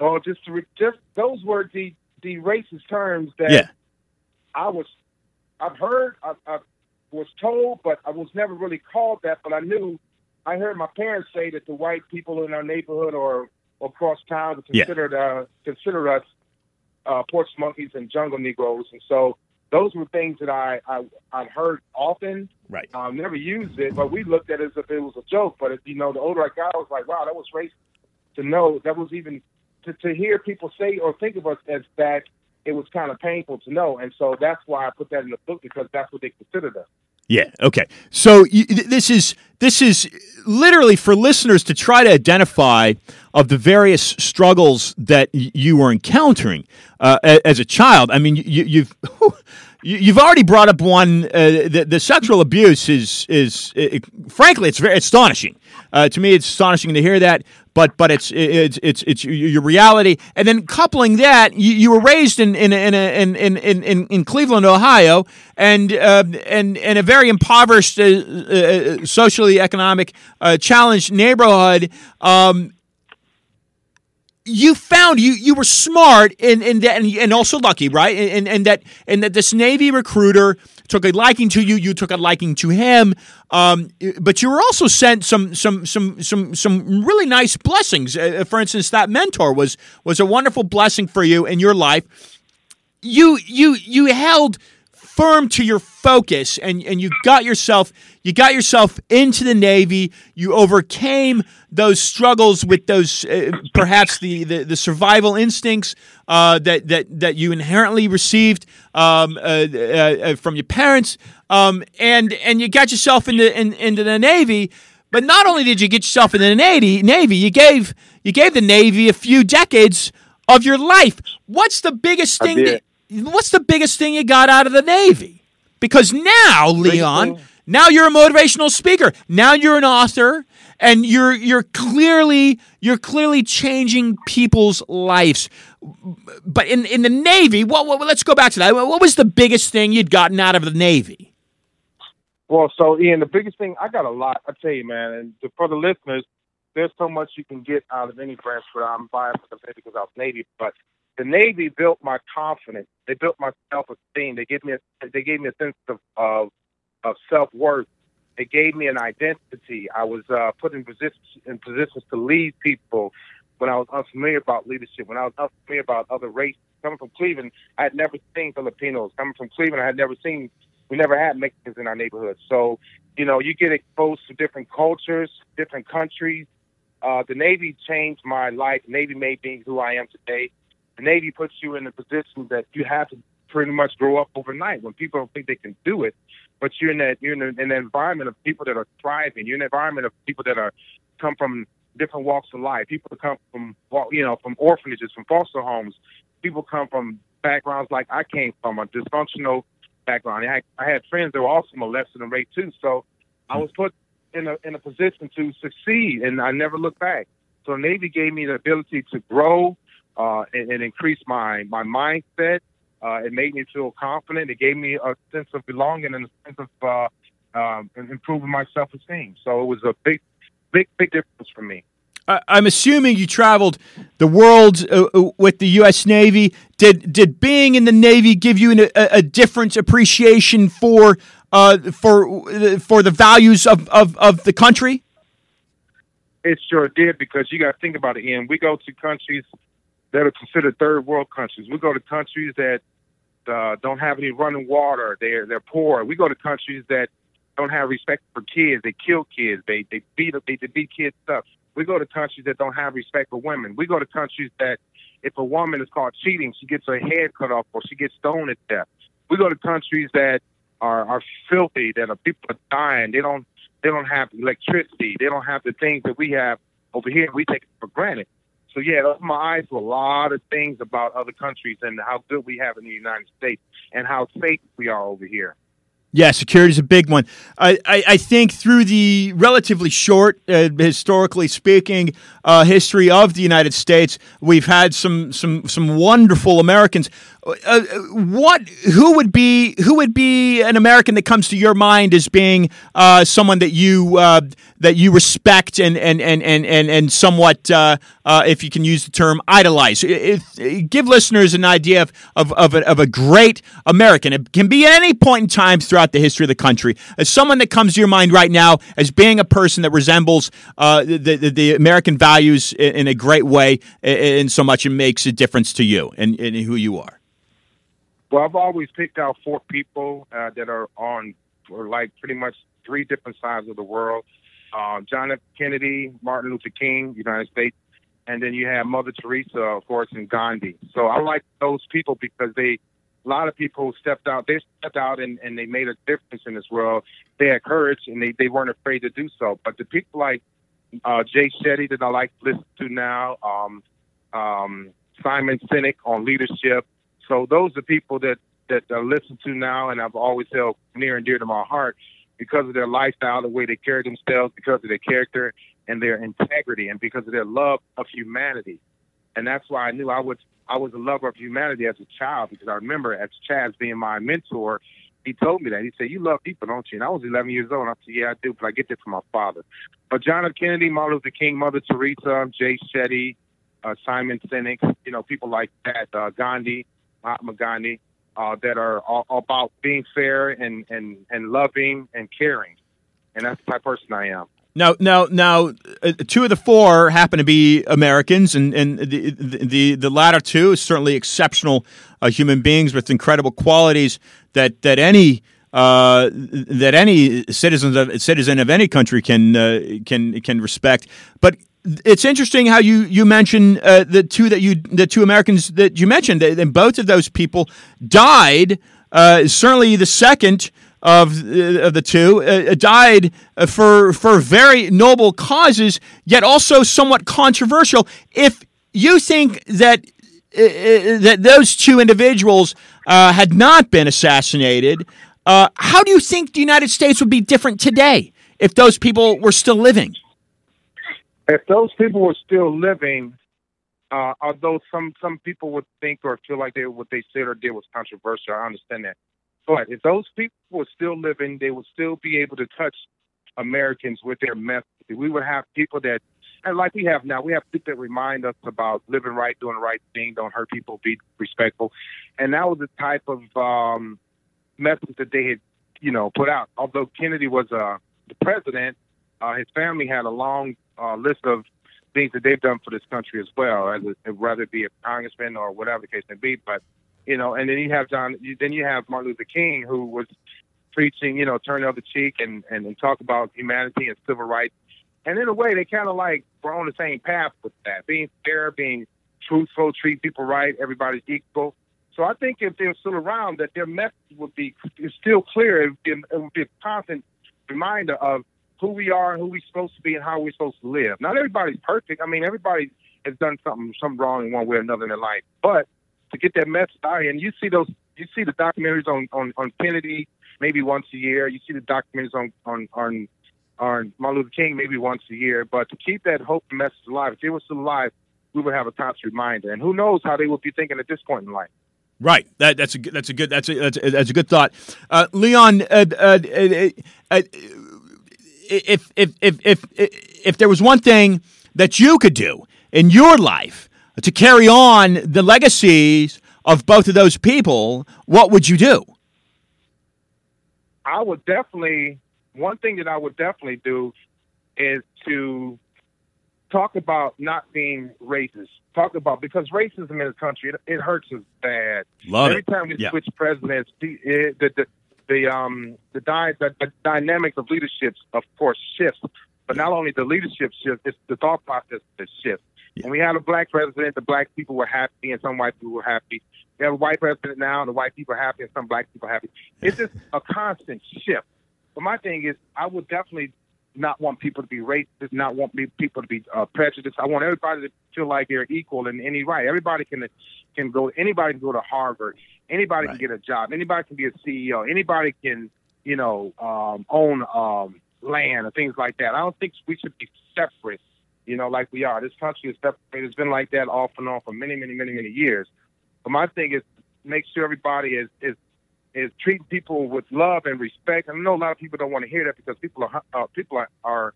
Oh, just re- just those were the the racist terms that Yeah. I was I've heard I, I was told, but I was never really called that. But I knew I heard my parents say that the white people in our neighborhood or or across town were Yeah. considered uh, considered us uh, porch monkeys and jungle Negroes, and so those were things that I I I heard often. Right. Um, never used it, but we looked at it as if it was a joke. But if, you know, the older I got, I was like, wow, that was racist. To know that was even to, to hear people say or think of us as that, it was kind of painful to know. And so that's why I put that in the book because that's what they considered us. Yeah. Okay. So you, this is this is literally for listeners to try to identify of the various struggles that you were encountering uh, as a child. I mean, you, you've you- you've already brought up one. Uh, the, the sexual abuse is is it, frankly it's very astonishing. Uh, to me, it's astonishing to hear that. But but it's it's it's it's your reality, and then coupling that, you, you were raised in in in in in in, in Cleveland, Ohio, and uh, and and a very impoverished, uh, uh, socially economic, uh, challenged neighborhood. Um, you found you you were smart and and, and also lucky, right? And and that and that this Navy recruiter took a liking to you. You took a liking to him. Um, but you were also sent some some some some some really nice blessings. Uh, for instance, that mentor was was a wonderful blessing for you in your life. You you you held firm to your focus and, and you got yourself you got yourself into the navy. You overcame those struggles with those uh, perhaps the, the, the survival instincts uh, that, that that you inherently received um, uh, uh, from your parents um, and and you got yourself into in, into the navy. But not only did you get yourself into the navy navy you gave you gave the navy a few decades of your life. What's the biggest thing that what's the biggest thing you got out of the Navy? Because now, Leon, now you're a motivational speaker. Now you're an author, and you're you're clearly you're clearly changing people's lives. But in in the Navy, what, what let's go back to that. What was the biggest thing you'd gotten out of the Navy? Well, so Ian, the biggest thing I got a lot. I tell you, man, and for the listeners, there's so much you can get out of any branch. But I'm biased for the Navy because I was Navy. But the Navy built my confidence. They built my self-esteem. They gave me a, they gave me a sense of of, of self-worth. They gave me an identity. I was uh, put in positions in positions to lead people when I was unfamiliar about leadership. When I was unfamiliar about other races. Coming from Cleveland, I had never seen Filipinos. Coming from Cleveland, I had never seen. We never had Mexicans in our neighborhood. So, you know, you get exposed to different cultures, different countries. Uh, the Navy changed my life. Navy made me who I am today. The Navy puts you in a position that you have to pretty much grow up overnight when people don't think they can do it. But you're in that you're in, an environment of people that are thriving. You're in an environment of people that are come from different walks of life. People that come from you know from orphanages, from foster homes. People come from backgrounds like I came from, a dysfunctional background. I, I had friends that were also molested and raped too. So I was put in a in a position to succeed, and I never looked back. So Navy gave me the ability to grow uh, and, and increase my my mindset. Uh, it made me feel confident. It gave me a sense of belonging and a sense of uh, um, improving my self esteem. So it was a big, big, big difference for me. I'm assuming you traveled the world uh, uh with the U.S. Navy. Did did being in the Navy give you an, a, a, different appreciation for uh, for for the values of, of, of the country? It sure did because you got to think about it. Ian, we go to countries that are considered third world countries. We go to countries that uh, don't have any running water. They're they're poor. We go to countries that don't have respect for kids. They kill kids. They they beat they, they beat kids up. We go to countries that don't have respect for women. We go to countries that if a woman is caught cheating, she gets her head cut off or she gets stoned to death. We go to countries that are are filthy, that are people are dying. They don't they don't have electricity. They don't have the things that we have over here. We take it for granted. So yeah, it opened my eyes to a lot of things about other countries and how good we have in the United States and how safe we are over here. Yeah, security is a big one. I, I, I, think through the relatively short, uh, historically speaking, uh, history of the United States, we've had some some some wonderful Americans. Uh, uh, what who would be who would be an American that comes to your mind as being uh, someone that you uh, that you respect and and and and and, and somewhat, if you can use the term, idolize? If, give listeners an idea of of of a, of a great American. It can be any point in time throughout the history of the country. As someone that comes to your mind right now as being a person that resembles the, the, the American values values in a great way, in so much it makes a difference to you and, who you are? Well, I've always picked out four people uh, that are on, or like pretty much three different sides of the world. Uh, John F. Kennedy, Martin Luther King, United States, and then you have Mother Teresa, of course, and Gandhi. So I like those people because they, a lot of people stepped out. They stepped out and, and they made a difference in this world. They had courage and they, they weren't afraid to do so. But the people like uh, Jay Shetty that I like to listen to now, um, um, Simon Sinek on leadership. So those are people that that I listen to now, and I've always held near and dear to my heart because of their lifestyle, the way they carry themselves, because of their character and their integrity, and because of their love of humanity. And that's why I knew I was I was a lover of humanity as a child because I remember as Chaz being my mentor, he told me that. He said, "You love people, don't you?" And I was 11 years old. I said, "Yeah, I do, but I get that from my father." But John F. Kennedy, Martin Luther King, Mother Teresa, Jay Shetty, uh, Simon Sinek, you know, people like that, uh, Gandhi, Mahatma Gandhi, uh, that are all, all about being fair and, and, and loving and caring. And that's the type of person I am. Now, now, now, uh, two of the four happen to be Americans, and, and the, the the latter two is certainly exceptional uh, human beings with incredible qualities that that any uh, that any citizens of citizen of any country can uh, can can respect. But it's interesting how you you mentioned uh, the two that you the two Americans that you mentioned, and both of those people died. Uh, certainly, the second of uh, of the two uh, died for for very noble causes, yet also somewhat controversial. If you think that uh, uh that those two individuals uh, had not been assassinated, uh, how do you think the United States would be different today if those people were still living? If those people were still living, although some some people would think or feel like they what they said or did was controversial, I understand that but if those people were still living, they would still be able to touch Americans with their message. We would have people that, and like we have now, we have people that remind us about living right, doing the right thing, don't hurt people, be respectful. And that was the type of um, message that they had, you know, put out. Although Kennedy was uh, the president, uh, his family had a long uh, list of things that they've done for this country as well, as a, whether it be a congressman or whatever the case may be. But you know, and then you have John, then you have Martin Luther King, who was preaching, you know, turn the other cheek and, and, and talk about humanity and civil rights. And in a way, they kind of like were on the same path with that, being fair, being truthful, treat people right, everybody's equal. So I think if they're still around, that their message would be still clear. It would be, it would be a constant reminder of who we are, who we're supposed to be, and how we're supposed to live. Not everybody's perfect. I mean, everybody has done something, something wrong in one way or another in their life. But to get that message out. And you see those, you see the documentaries on on, on Kennedy maybe once a year. You see the documentaries on on on on Martin Luther King maybe once a year. But to keep that hope message alive, if they were still alive, we would have a constant reminder. And who knows how they would be thinking at this point in life. Right. That, that's a that's a good that's a that's a, that's a good thought. Uh, Leon, uh, uh, uh, uh if, if if if if there was one thing that you could do in your life to carry on the legacies of both of those people, what would you do? I would definitely one thing that I would definitely do is to talk about not being racist. Talk about because racism in this country it, it hurts us bad. Love Every it. time we Yeah. switch presidents, the the the, the um the, dy- the the dynamic of leaderships of course shifts. But not only the leadership shift, it's the thought process that shifts. When we had a black president, the black people were happy and some white people were happy. We have a white president now, and the white people are happy and some black people are happy. It's just a constant shift. But my thing is, I would definitely not want people to be racist, not want people to be uh, prejudiced. I want everybody to feel like they're equal in any right. Everybody can can go. Anybody can go to Harvard. Anybody Right. can get a job. Anybody can be a CEO. Anybody can, you know, um, own um, land or things like that. I don't think we should be separate. You know, like we are. This country is separated. It's been like that off and on for many, many, many, many years. But my thing is make sure everybody is is is treating people with love and respect. I know a lot of people don't want to hear that because people are uh, people are, are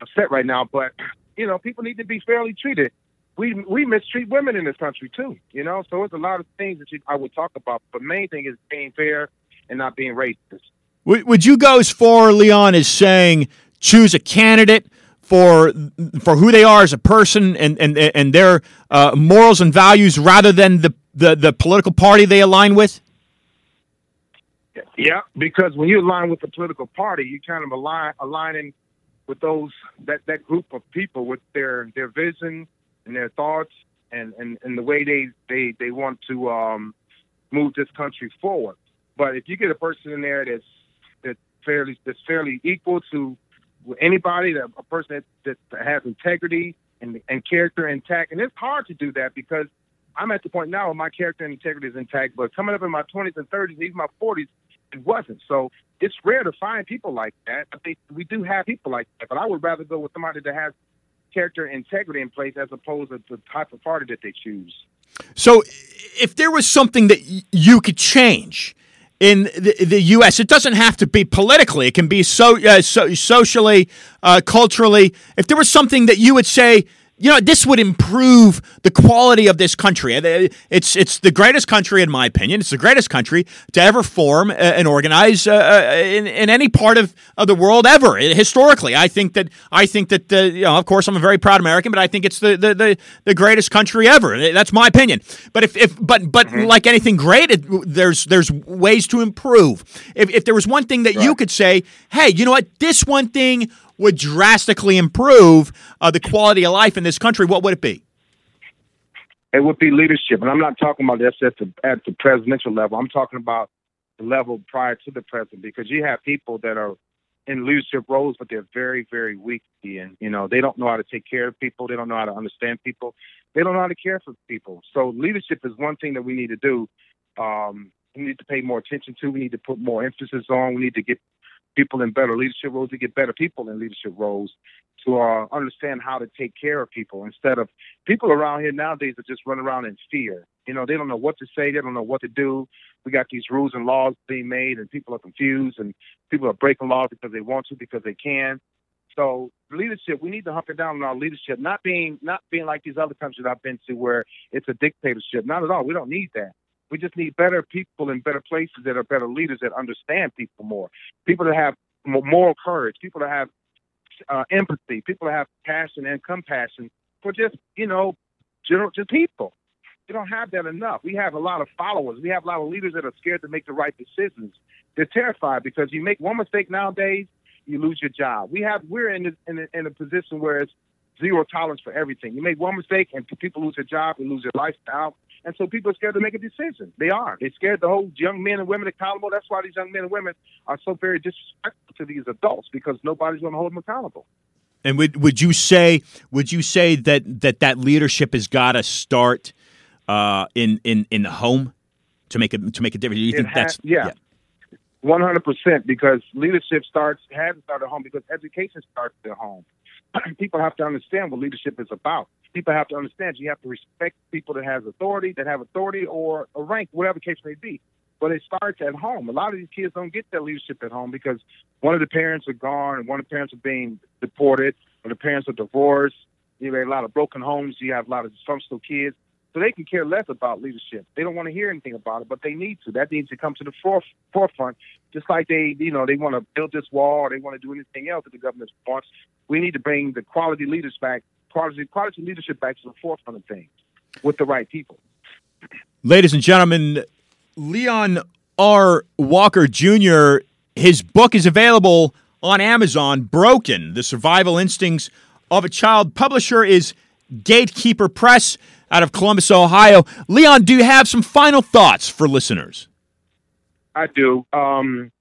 upset right now. But you know, people need to be fairly treated. We we mistreat women in this country too. You know, so it's a lot of things that you, I would talk about. But main thing is being fair and not being racist. Would, would you go as far, Leon, as saying choose a candidate for for who they are as a person and and and their uh, morals and values rather than the, the the political party they align with? Yeah, because when you align with a political party, you kind of align aligning with those that that group of people with their their vision and their thoughts and and, and the way they they they want to um, move this country forward. But if you get a person in there that's that's fairly that's fairly equal to anybody, that a person that, that has integrity and and character intact, and it's hard to do that because I'm at the point now where my character and integrity is intact. But coming up in my 20s and 30s, even my 40s, it wasn't. So it's rare to find people like that. I think we do have people like that, but I would rather go with somebody that has character integrity in place as opposed to the type of party that they choose. So, if there was something that y- you could change in the, the U.S., it doesn't have to be politically. It can be so, uh, so socially, uh, culturally. If there was something that you would say, you know, this would improve the quality of this country. Uh, It's it's the greatest country, in my opinion. It's the greatest country to ever form uh, and organize uh, uh, in, in any part of, of the world ever. Historically, I think that I think that uh, you know, of course, I'm a very proud American, but I think it's the the, the, the greatest country ever. That's my opinion. But if, if but but like anything great, it, there's there's ways to improve. If if there was one thing that you could say, hey, you know what, this one thing would drastically improve uh, the quality of life in this country, what would it be? It would be leadership, and I'm not talking about this at the at the presidential level. I'm talking about the level prior to the president, because you have people that are in leadership roles, but they're very, very weak, and you know they don't know how to take care of people. They don't know how to understand people. They don't know how to care for people. So leadership is one thing that we need to do. Um, we need to pay more attention to. We need to put more emphasis on. We need to get people in better leadership roles. To get better people in leadership roles to uh, understand how to take care of people instead of people around here nowadays that just run around in fear. You know, they don't know what to say, they don't know what to do. We got these rules and laws being made, and people are confused, and people are breaking laws because they want to, because they can. So leadership, we need to hunker down on our leadership, not being not being like these other countries I've been to where it's a dictatorship. Not at all. We don't need that. We just need better people in better places that are better leaders that understand people more. People that have mo- moral courage. People that have uh, empathy. People that have passion and compassion for just you know general just people. We don't have that enough. We have a lot of followers. We have a lot of leaders that are scared to make the right decisions. They're terrified because you make one mistake nowadays, you lose your job. We have we're in a, in a, in a position where it's zero tolerance for everything. You make one mistake and people lose their job, they lose their lifestyle, and so people are scared to make a decision. They are. They're scared to hold young men and women accountable. That's why these young men and women are so very disrespectful to these adults because nobody's going to hold them accountable. And would would you say would you say that that that leadership has got to start uh, in in in the home to make a to make a difference? Do you It think ha- that's yeah. One hundred percent, because leadership starts has to start at home because education starts at home. people have to understand what leadership is about. People have to understand you have to respect people that has authority, that have authority or a rank, whatever case may be. But it starts at home. A lot of these kids don't get that leadership at home because one of the parents are gone, and one of the parents are being deported, or the parents are divorced. You have a lot of broken homes. You have a lot of dysfunctional kids. So they can care less about leadership. They don't want to hear anything about it, but they need to. That needs to come to the foref- forefront, just like they, you know, they want to build this wall or they want to do anything else that the government wants. We need to bring the quality leaders back, quality, quality leadership back to the forefront of things with the right people. Ladies and gentlemen, Leon R. Walker Jr., his book is available on Amazon, Broken, The Survival Instincts of a Child. Publisher is Gatekeeper Press out of Columbus, Ohio. Leon, do you have some final thoughts for listeners? I do. Um,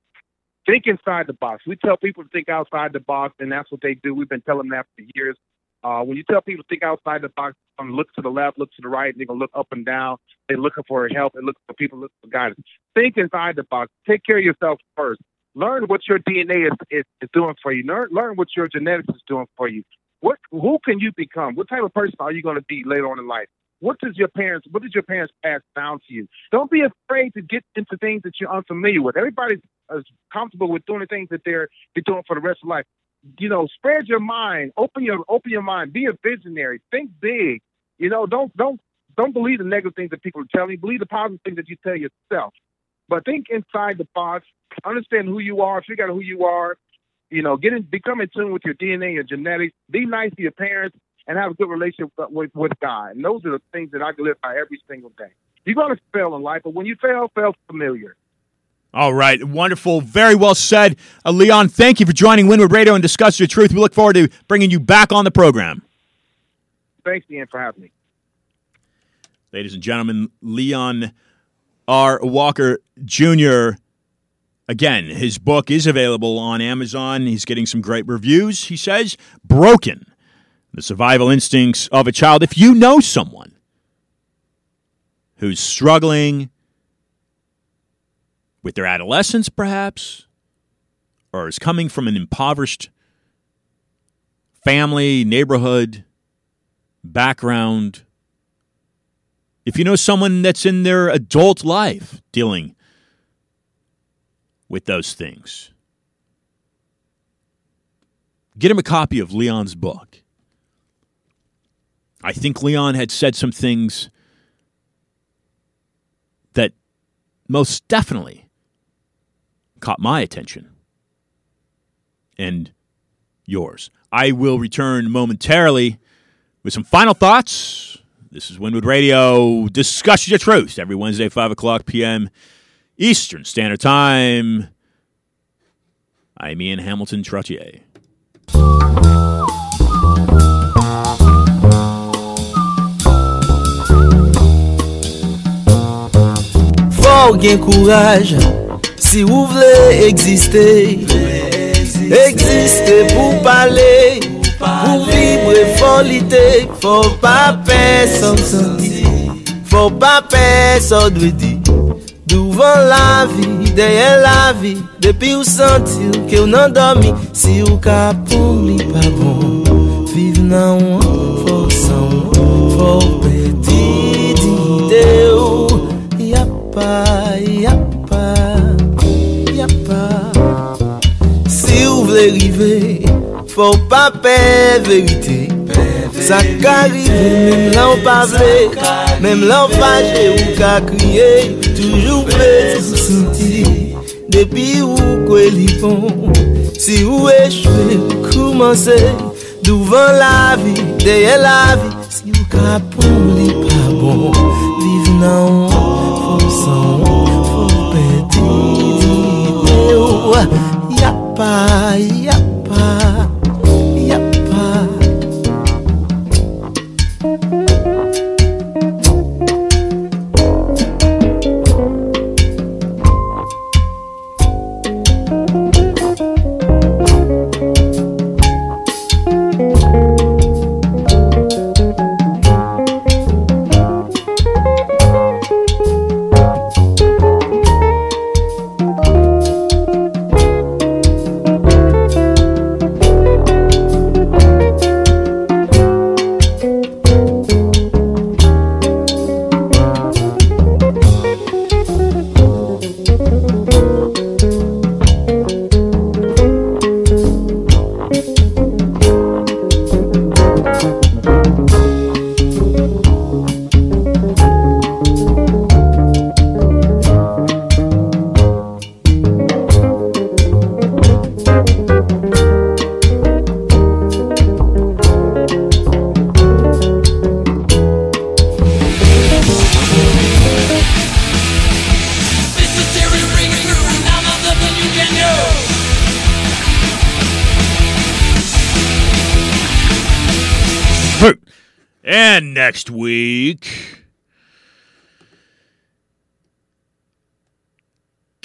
think inside the box. We tell people to think outside the box, and that's what they do. We've been telling them that for years. Uh, when you tell people to think outside the box, um, look to the left, look to the right, they're gonna look up and down. They're looking for help. They're looking for people, looking for guidance. Think inside the box. Take care of yourself first. Learn what your DNA is, is, is doing for you. Learn learn what your genetics is doing for you. What who can you become? What type of person are you to be later on in life? What does your parents what did your parents pass down to you? Don't be afraid to get into things that you're unfamiliar with. Everybody's comfortable with doing the things that they're, they're doing for the rest of life. You know, spread your mind, open your open your mind, be a visionary, think big. You know, don't don't don't believe the negative things that people are telling you. Believe the positive things that you tell yourself. But think inside the box. Understand who you are. Figure out who you are. You know, get in, become in tune with your DNA, your genetics. Be nice to your parents, and have a good relationship with with God. And those are the things that I live by every single day. You're going to fail in life, but when you fail, fail familiar. All right, wonderful, very well said, uh, Leon. Thank you for joining Winwood Radio and discuss your truth. We look forward to bringing you back on the program. Thanks, Ian, for having me. Ladies and gentlemen, Leon R. Walker Jr. Again, his book is available on Amazon. He's getting some great reviews. He says, Broken The Survival Instincts of a Child. If you know someone who's struggling with their adolescence, perhaps, or is coming from an impoverished family, neighborhood, background, if you know someone that's in their adult life dealing with those things, get him a copy of Leon's book. I think Leon had said some things that most definitely caught my attention and yours. I will return momentarily with some final thoughts. This is Winwood Radio. Discuss your truth every Wednesday, 5 o'clock p.m. Eastern Standard Time. I'm Ian Hamilton Trottier. Gen kouraj Si ou vle egziste, egziste pou pale, pou vibre folite, fò pa pe son santi, fò pa pe son dwe di Douvan la vi, deye la vi, depi ou santi ou ke ou nan domi, si ou ka pou li pa bon, viv nan ou, fò san ou, fò pe. Fò pa pe verite. Sa ka rive, mèm lan ou pa vle. Mèm lan ou ou ka kriye. Toujou pe sou senti Depi ou kwe li pon. Si ou echwe, ou koumanse Douvan la vi, deye la vi. Si ou ka pou li pa bon. Viv nan e ou, fò san ou, fò peti Ou ya pa, ya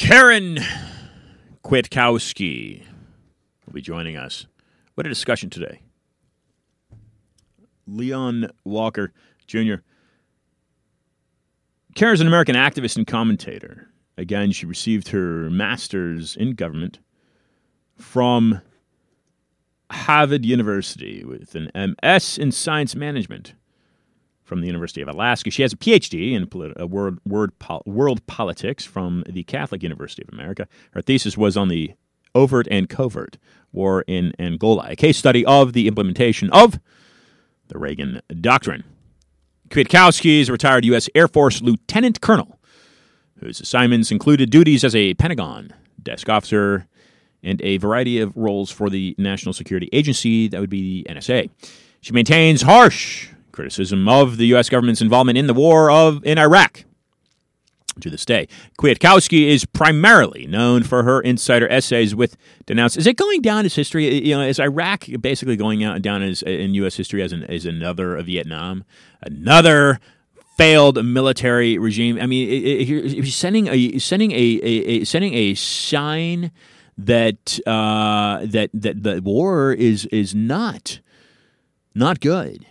Karen Kwiatkowski will be joining us. What a discussion today. Leon Walker Jr. Karen's an American activist and commentator. Again, she received her master's in government from Harvard University with an MS in science management from the University of Alaska. She has a PhD in uh, world, word world politics from the Catholic University of America. Her thesis was on the overt and covert war in Angola, a case study of the implementation of the Reagan Doctrine. Kwiatkowski is a retired U.S. Air Force lieutenant colonel whose assignments included duties as a Pentagon desk officer and a variety of roles for the National Security Agency, that would be the NSA. She maintains harsh criticism of the U.S. government's involvement in the war of in Iraq. To this day, Kwiatkowski is primarily known for her insider essays with denounce. Is it going down as history? You know, is Iraq basically going out down as in U.S. history as an as another Vietnam, another failed military regime? I mean, he's sending a sending a, a, a sending a sign that uh, that that the war is is not not good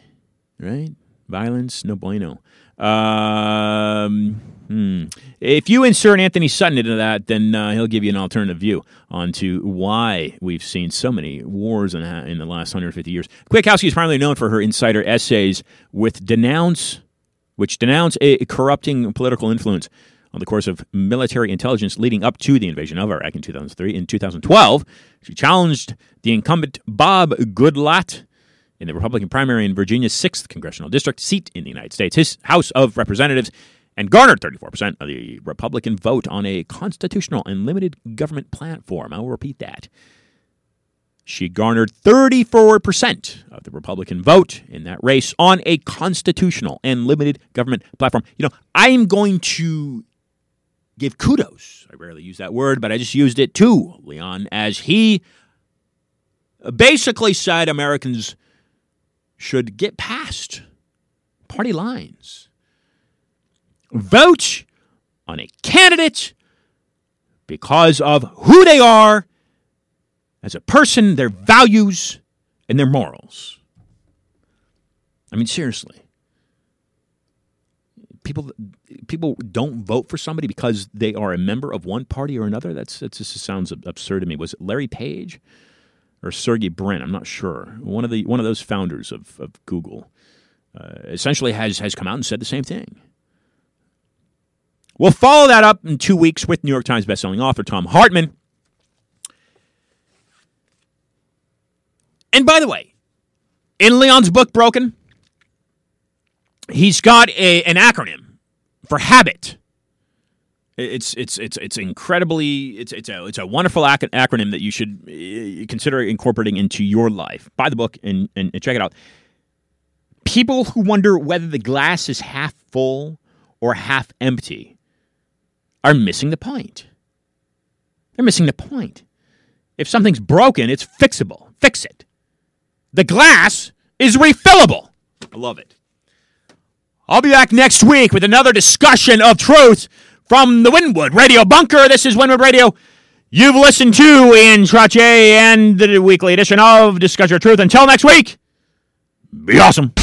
right? Violence, no bueno. Um, hmm. If you insert Antony Sutton into that, then uh, he'll give you an alternative view onto why we've seen so many wars in, in the last 150 years. Kwiatkowski is primarily known for her insider essays with denounce, which denounce a corrupting political influence on the course of military intelligence leading up to the invasion of Iraq in 2003. In 2012, she challenged the incumbent Bob Goodlatte in the Republican primary in Virginia's 6th congressional district seat in the United States, his House of Representatives, and garnered 34% of the Republican vote on a constitutional and limited government platform. I will repeat that. She garnered 34% of the Republican vote in that race on a constitutional and limited government platform. You know, I'm going to give kudos. I rarely use that word, but I just used it to Leon as he basically said Americans should get past party lines. Vote on a candidate because of who they are as a person, their values, and their morals. I mean, seriously. People, people don't vote for somebody because they are a member of one party or another. That's that just sounds absurd to me. Was it Larry Page? Or Sergey Brin, I'm not sure. One of the one of those founders of, of Google uh, essentially has has come out and said the same thing. We'll follow that up in two weeks with New York Times bestselling author Thom Hartmann. And by the way, in Leon's book Broken, he's got a, an acronym for habit. It's it's it's it's incredibly it's it's a it's a wonderful ac- acronym that you should uh, consider incorporating into your life. Buy the book and, and, and check it out. People who wonder whether the glass is half full or half empty are missing the point. They're missing the point. If something's broken, it's fixable. Fix it. The glass is refillable. I love it. I'll be back next week with another discussion of truth from the Wynwood Radio Bunker. This is Wynwood Radio. You've listened to Ian Trottier and the weekly edition of Discuss Your Truth. Until next week, be awesome.